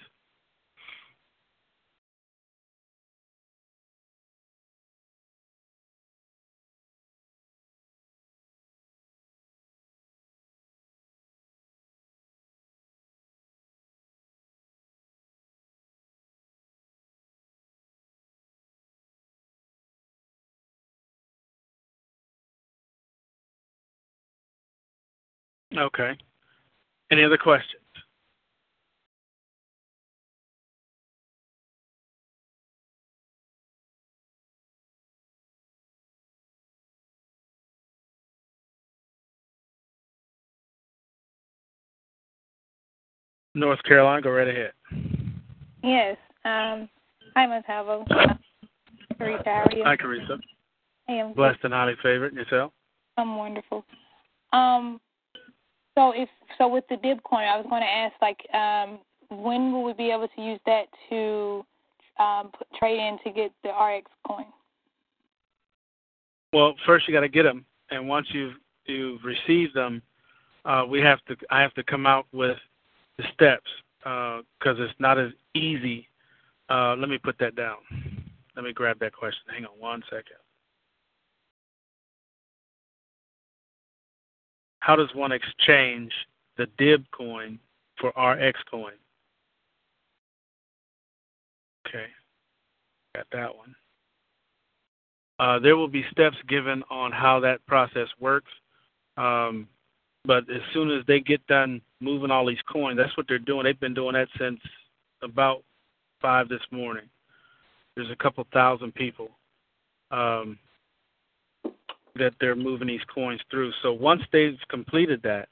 Okay. Any other questions? North Carolina, go right ahead. Yes. Um, hi, Muntavo. Teresa, how are you? Hi, Carissa. I am Blessed and highly favored. Yourself? I'm wonderful. Um, so if so, with the dib coin, I was going to ask, like, um, when will we be able to use that to um, put, trade in to get the RX coin? Well, first you got to get them, and once you've you've received them, uh, we have to I have to come out with the steps because it's not as easy. Uh, let me put that down. Let me grab that question. Hang on one second. How does one exchange the DIB coin for RX coin? Okay, got that one. Uh, there will be steps given on how that process works. Um, but as soon as they get done moving all these coins, that's what they're doing. They've been doing that since about five this morning. There's a couple thousand people um, that they're moving these coins through. So once they've completed that,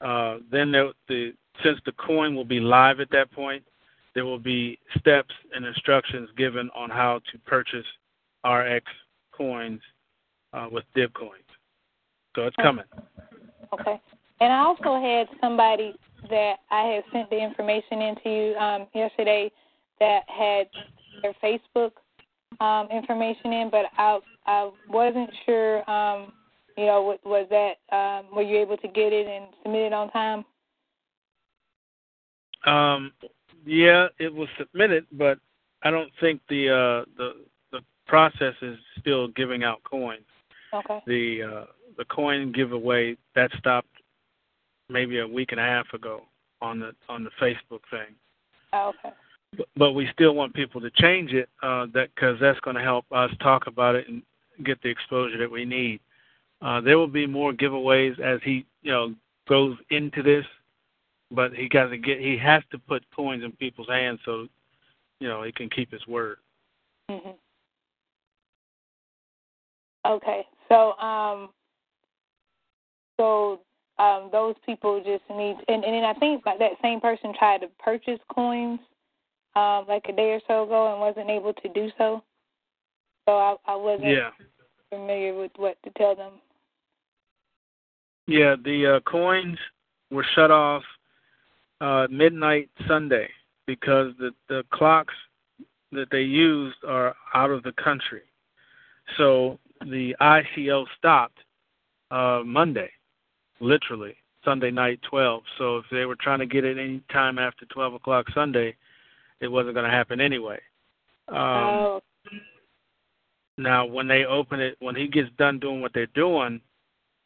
uh, then the since the coin will be live at that point, there will be steps and instructions given on how to purchase RX coins uh, with DIB coins. So it's coming. Okay. And I also had somebody that I had sent the information into you um, yesterday that had their Facebook um, information in, but I I wasn't sure. Um, you know, was, was that um, were you able to get it and submit it on time? Um, yeah, it was submitted, but I don't think the uh, the the process is still giving out coins. Okay. The uh, the coin giveaway that stopped maybe a week and a half ago on the on the Facebook thing. Oh, okay. But, but we still want people to change it uh, that because that's going to help us talk about it and get the exposure that we need. Uh, there will be more giveaways as he you know goes into this, but he got to get he has to put coins in people's hands so you know he can keep his word. Mhm. Okay. So um so um those people just need and, and then I think like that same person tried to purchase coins um like a day or so ago and wasn't able to do so. So I I wasn't Yeah. familiar with what to tell them. Yeah, the uh, coins were shut off uh, midnight Sunday because the the clocks that they used are out of the country. So the ICO stopped uh, Monday, literally Sunday night twelve. So if they were trying to get it any time after twelve o'clock Sunday, it wasn't going to happen anyway. Um, oh, now, when they open it, when he gets done doing what they're doing,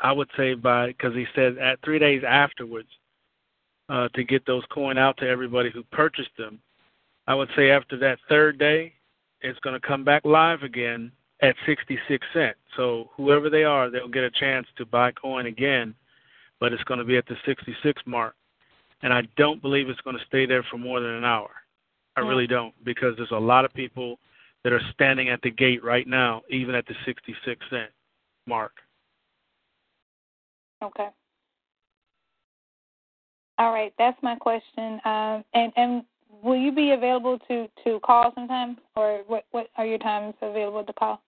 I would say by because he said at three days afterwards uh, to get those coin out to everybody who purchased them. I would say after that third day, it's going to come back live again at 66 cents. So whoever they are, they'll get a chance to buy coin again, but it's going to be at the 66 mark. And I don't believe it's going to stay there for more than an hour. I Yeah. really don't because there's a lot of people that are standing at the gate right now, even at the 66 cent mark. okay. All right, that's my question. Um and and will you be available to to call sometime or what what are your times available to call?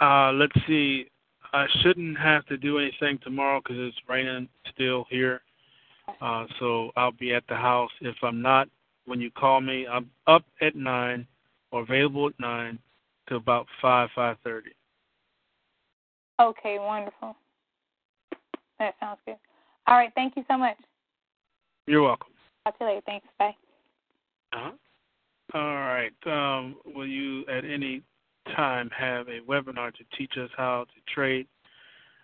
Uh, let's see. I shouldn't have to do anything tomorrow because it's raining still here. Uh, so I'll be at the house. If I'm not, when you call me, I'm up at nine or available at nine to about five five thirty. Okay, wonderful. That sounds good. All right, thank you so much. You're welcome. Talk to you later. Thanks. Bye. Uh-huh. All right. Um, will you at any time have a webinar to teach us how to trade?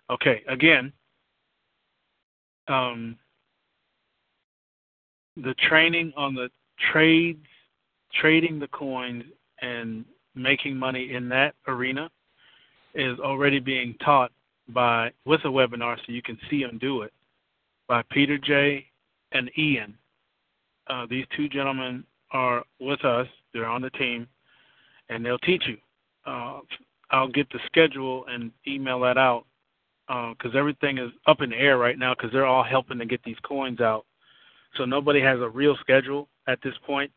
Okay. Again, um, the training on the trades, trading the coins, and making money in that arena is already being taught by with a webinar, so you can see them do it by Peter J. and Ian. Uh, these two gentlemen are with us. They're on the team, and they'll teach you. Uh, I'll get the schedule and email that out because everything is up in the air right now because they're all helping to get these coins out. So nobody has a real schedule at this point.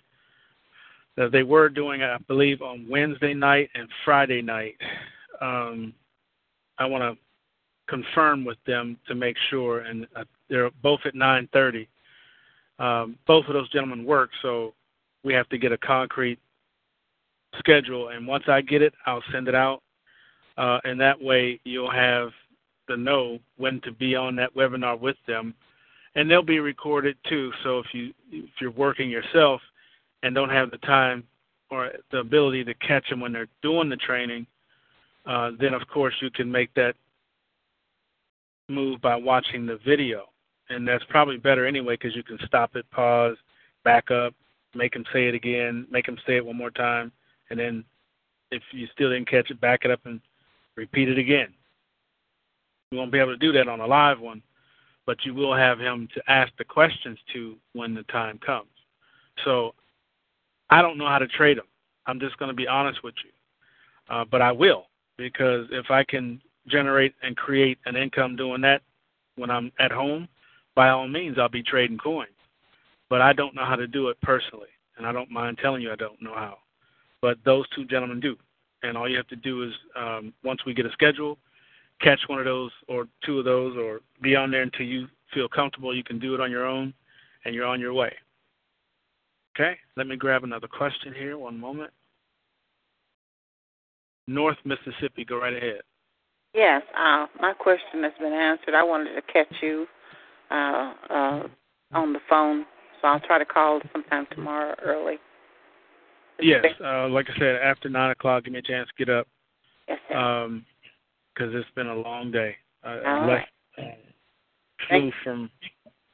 Uh, they were doing, I believe, on Wednesday night and Friday night. Um, I want to confirm with them to make sure, and uh, they're both at 9:30 um, both of those gentlemen work, so we have to get a concrete schedule. And once I get it, I'll send it out, uh, and that way you'll have the know when to be on that webinar with them, and they'll be recorded too. So if you if you're working yourself and don't have the time or the ability to catch them when they're doing the training, uh, then of course you can make that move by watching the video and that's probably better anyway because you can stop it, pause, back up, make them say it again, make them say it one more time, and then if you still didn't catch it, back it up and repeat it again. You won't be able to do that on a live one, but you will have him to ask the questions to when the time comes. So I don't know how to trade them. I'm just going to be honest with you, uh, but I will because if I can generate and create an income doing that when I'm at home, by all means, I'll be trading coins. But I don't know how to do it personally, and I don't mind telling you I don't know how. But those two gentlemen do, and all you have to do is um, once we get a schedule, catch one of those or two of those, or be on there until you feel comfortable. You can do it on your own, and you're on your way. Okay, let me grab another question here. One moment. North Mississippi, go right ahead. Yes, uh, my question has been answered. I wanted to catch you uh, uh, on the phone, so I'll try to call sometime tomorrow early. Yes, uh, like I said, after nine o'clock, give me a chance to get up Yes, sir. um 'cause it's been a long day. I, All left, uh, flew Thank- from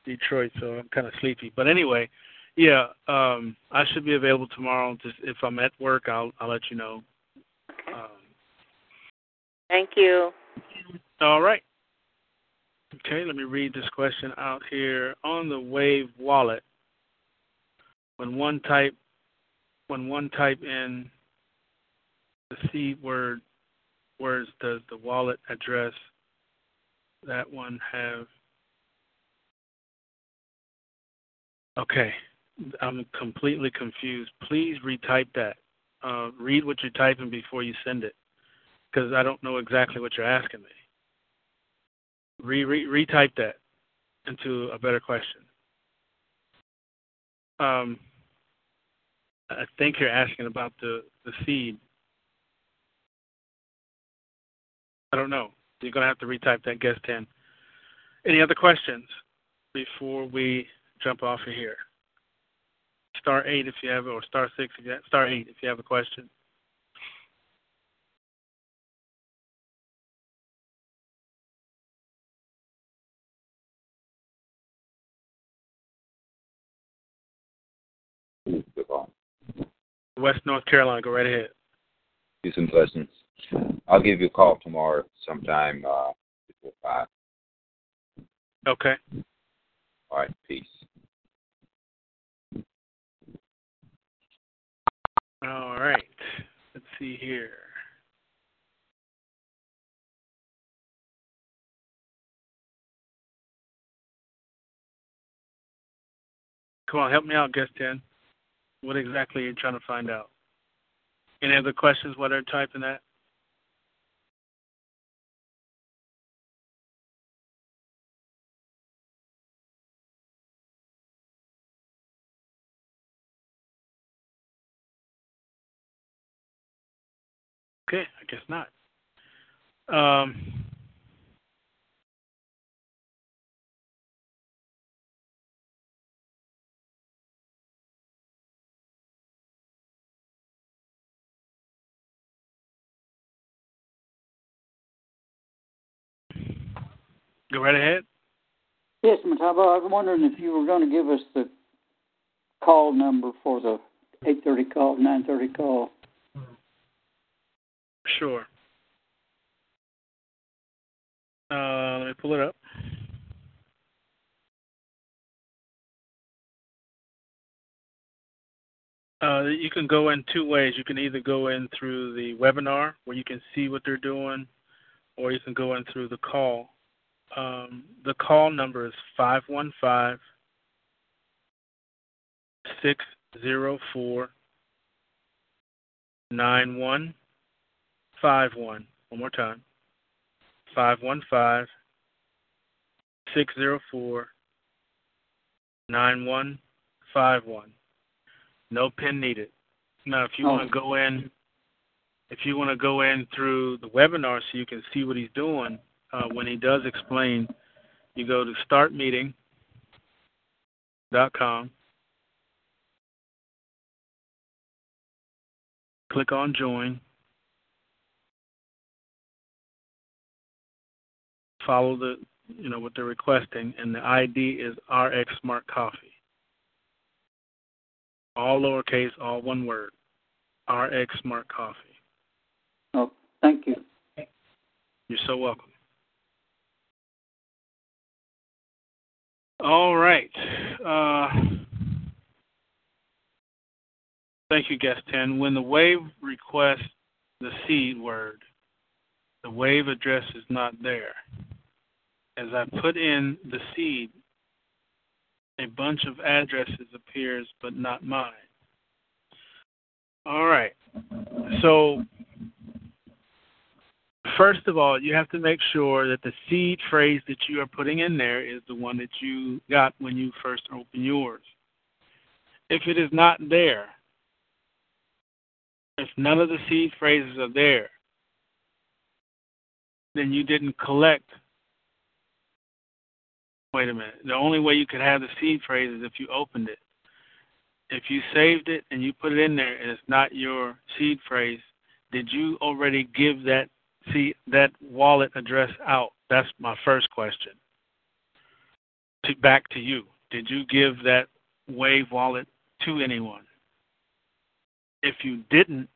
Detroit, so I'm kind of sleepy. But anyway, yeah, um, I should be available tomorrow. Just if I'm at work, I'll I'll let you know. okay. Um, Thank you. all right. Okay, let me read this question out here on the Wave wallet. When one type when one type in the C word words does the wallet address that one have Okay. I'm completely confused. Please retype that. Uh, read what you're typing before you send it, because I don't know exactly what you're asking me. Re, re retype that into a better question. Um, I think you're asking about the the seed. I don't know. You're gonna have to retype that guest ten. Any other questions before we jump off of here? Star eight if you have, it, or star six if you have, star eight if you have a question. Goodbye. West North Carolina, go right ahead. Peace and blessings. I'll give you a call tomorrow sometime uh, before five. Okay. All right. Peace. All right. Let's see here. Come on, help me out, guest 10. What exactly you're you trying to find out? Any other questions while they're typing that? Okay, I guess not. Um, go right ahead. Yes, Muntavo, I was wondering if you were going to give us the call number for the 8:30 call, 9:30 call. Sure. Uh, let me pull it up. Uh, you can go in two ways. You can either go in through the webinar where you can see what they're doing, or you can go in through the call. Um, the call number is 515 604 9151. One more time. 515 604 9151. No pin needed. Now, if you want to go in, if you want to go in through the webinar so you can see what he's doing, uh, when he does explain, you go to startmeeting.com, click on join, follow the, you know, what they're requesting, and the ID is RX Smart Coffee. All lowercase, all one word. RX Smart Coffee. Oh, thank you. You're so welcome. All right. Uh, thank you, guest 10. When the wave requests the seed word, the wave address is not there. As I put in the seed, a bunch of addresses appears, but not mine. All right. So first of all, you have to make sure that the seed phrase that you are putting in there is the one that you got when you first opened yours. If it is not there, if none of the seed phrases are there, then you didn't collect. Wait a minute. The only way you could have the seed phrase is if you opened it. if you saved it and you put it in there and it's not your seed phrase, did you already give that seed that wallet address out? That's my first question. To back to you. Did you give that Wave wallet to anyone? If you didn't,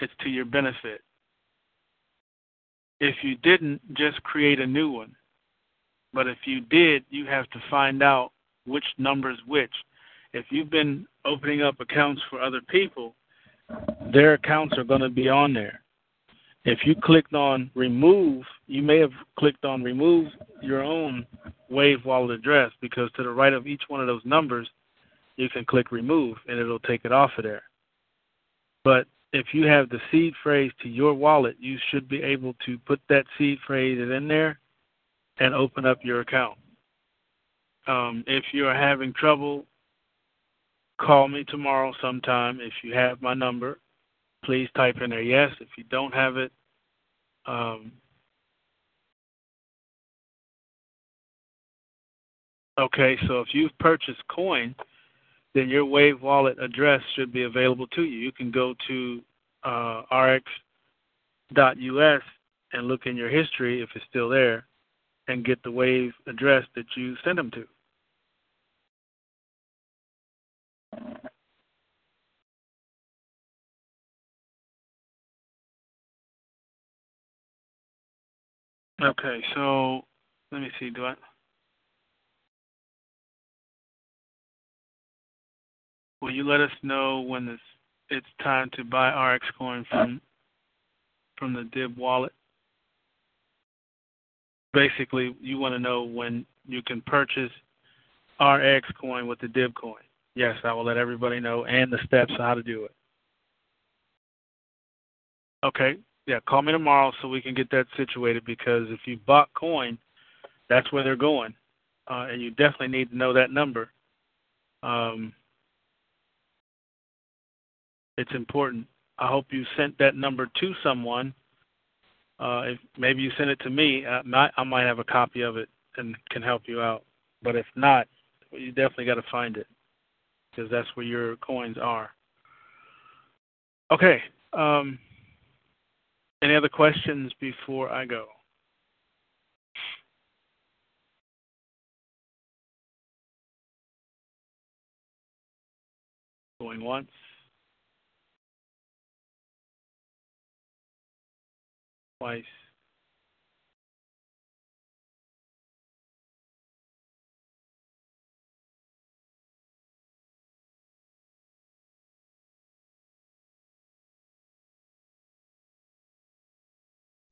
it's to your benefit. If you didn't, just create a new one. But if you did, you have to find out which number's which. If you've been opening up accounts for other people, their accounts are going to be on there. If you clicked on remove, you may have clicked on remove your own Wave wallet address because to the right of each one of those numbers, you can click remove and it'll take it off of there. But if you have the seed phrase to your wallet, you should be able to put that seed phrase in there and open up your account. Um, if you're having trouble, call me tomorrow sometime. If you have my number, please type in there yes. If you don't have it, um, okay, so if you've purchased coin, then your Wave wallet address should be available to you. You can go to uh, rx.us and look in your history if it's still there and get the Wave address that you sent them to. Okay, so let me see. Do I? Will you let us know when it's it's time to buy RX coin from from the Dib wallet? Basically, you want to know when you can purchase RX coin with the Dib coin. Yes, I will let everybody know and the steps how to do it. Okay, yeah, call me tomorrow so we can get that situated because if you bought coin, that's where they're going, uh, and you definitely need to know that number. Um, it's important. I hope you sent that number to someone. Uh, if maybe you sent it to me, I might, I might have a copy of it and can help you out. But if not, you definitely got to find it because that's where your coins are. Okay. Um, any other questions before I go? Going once. Twice.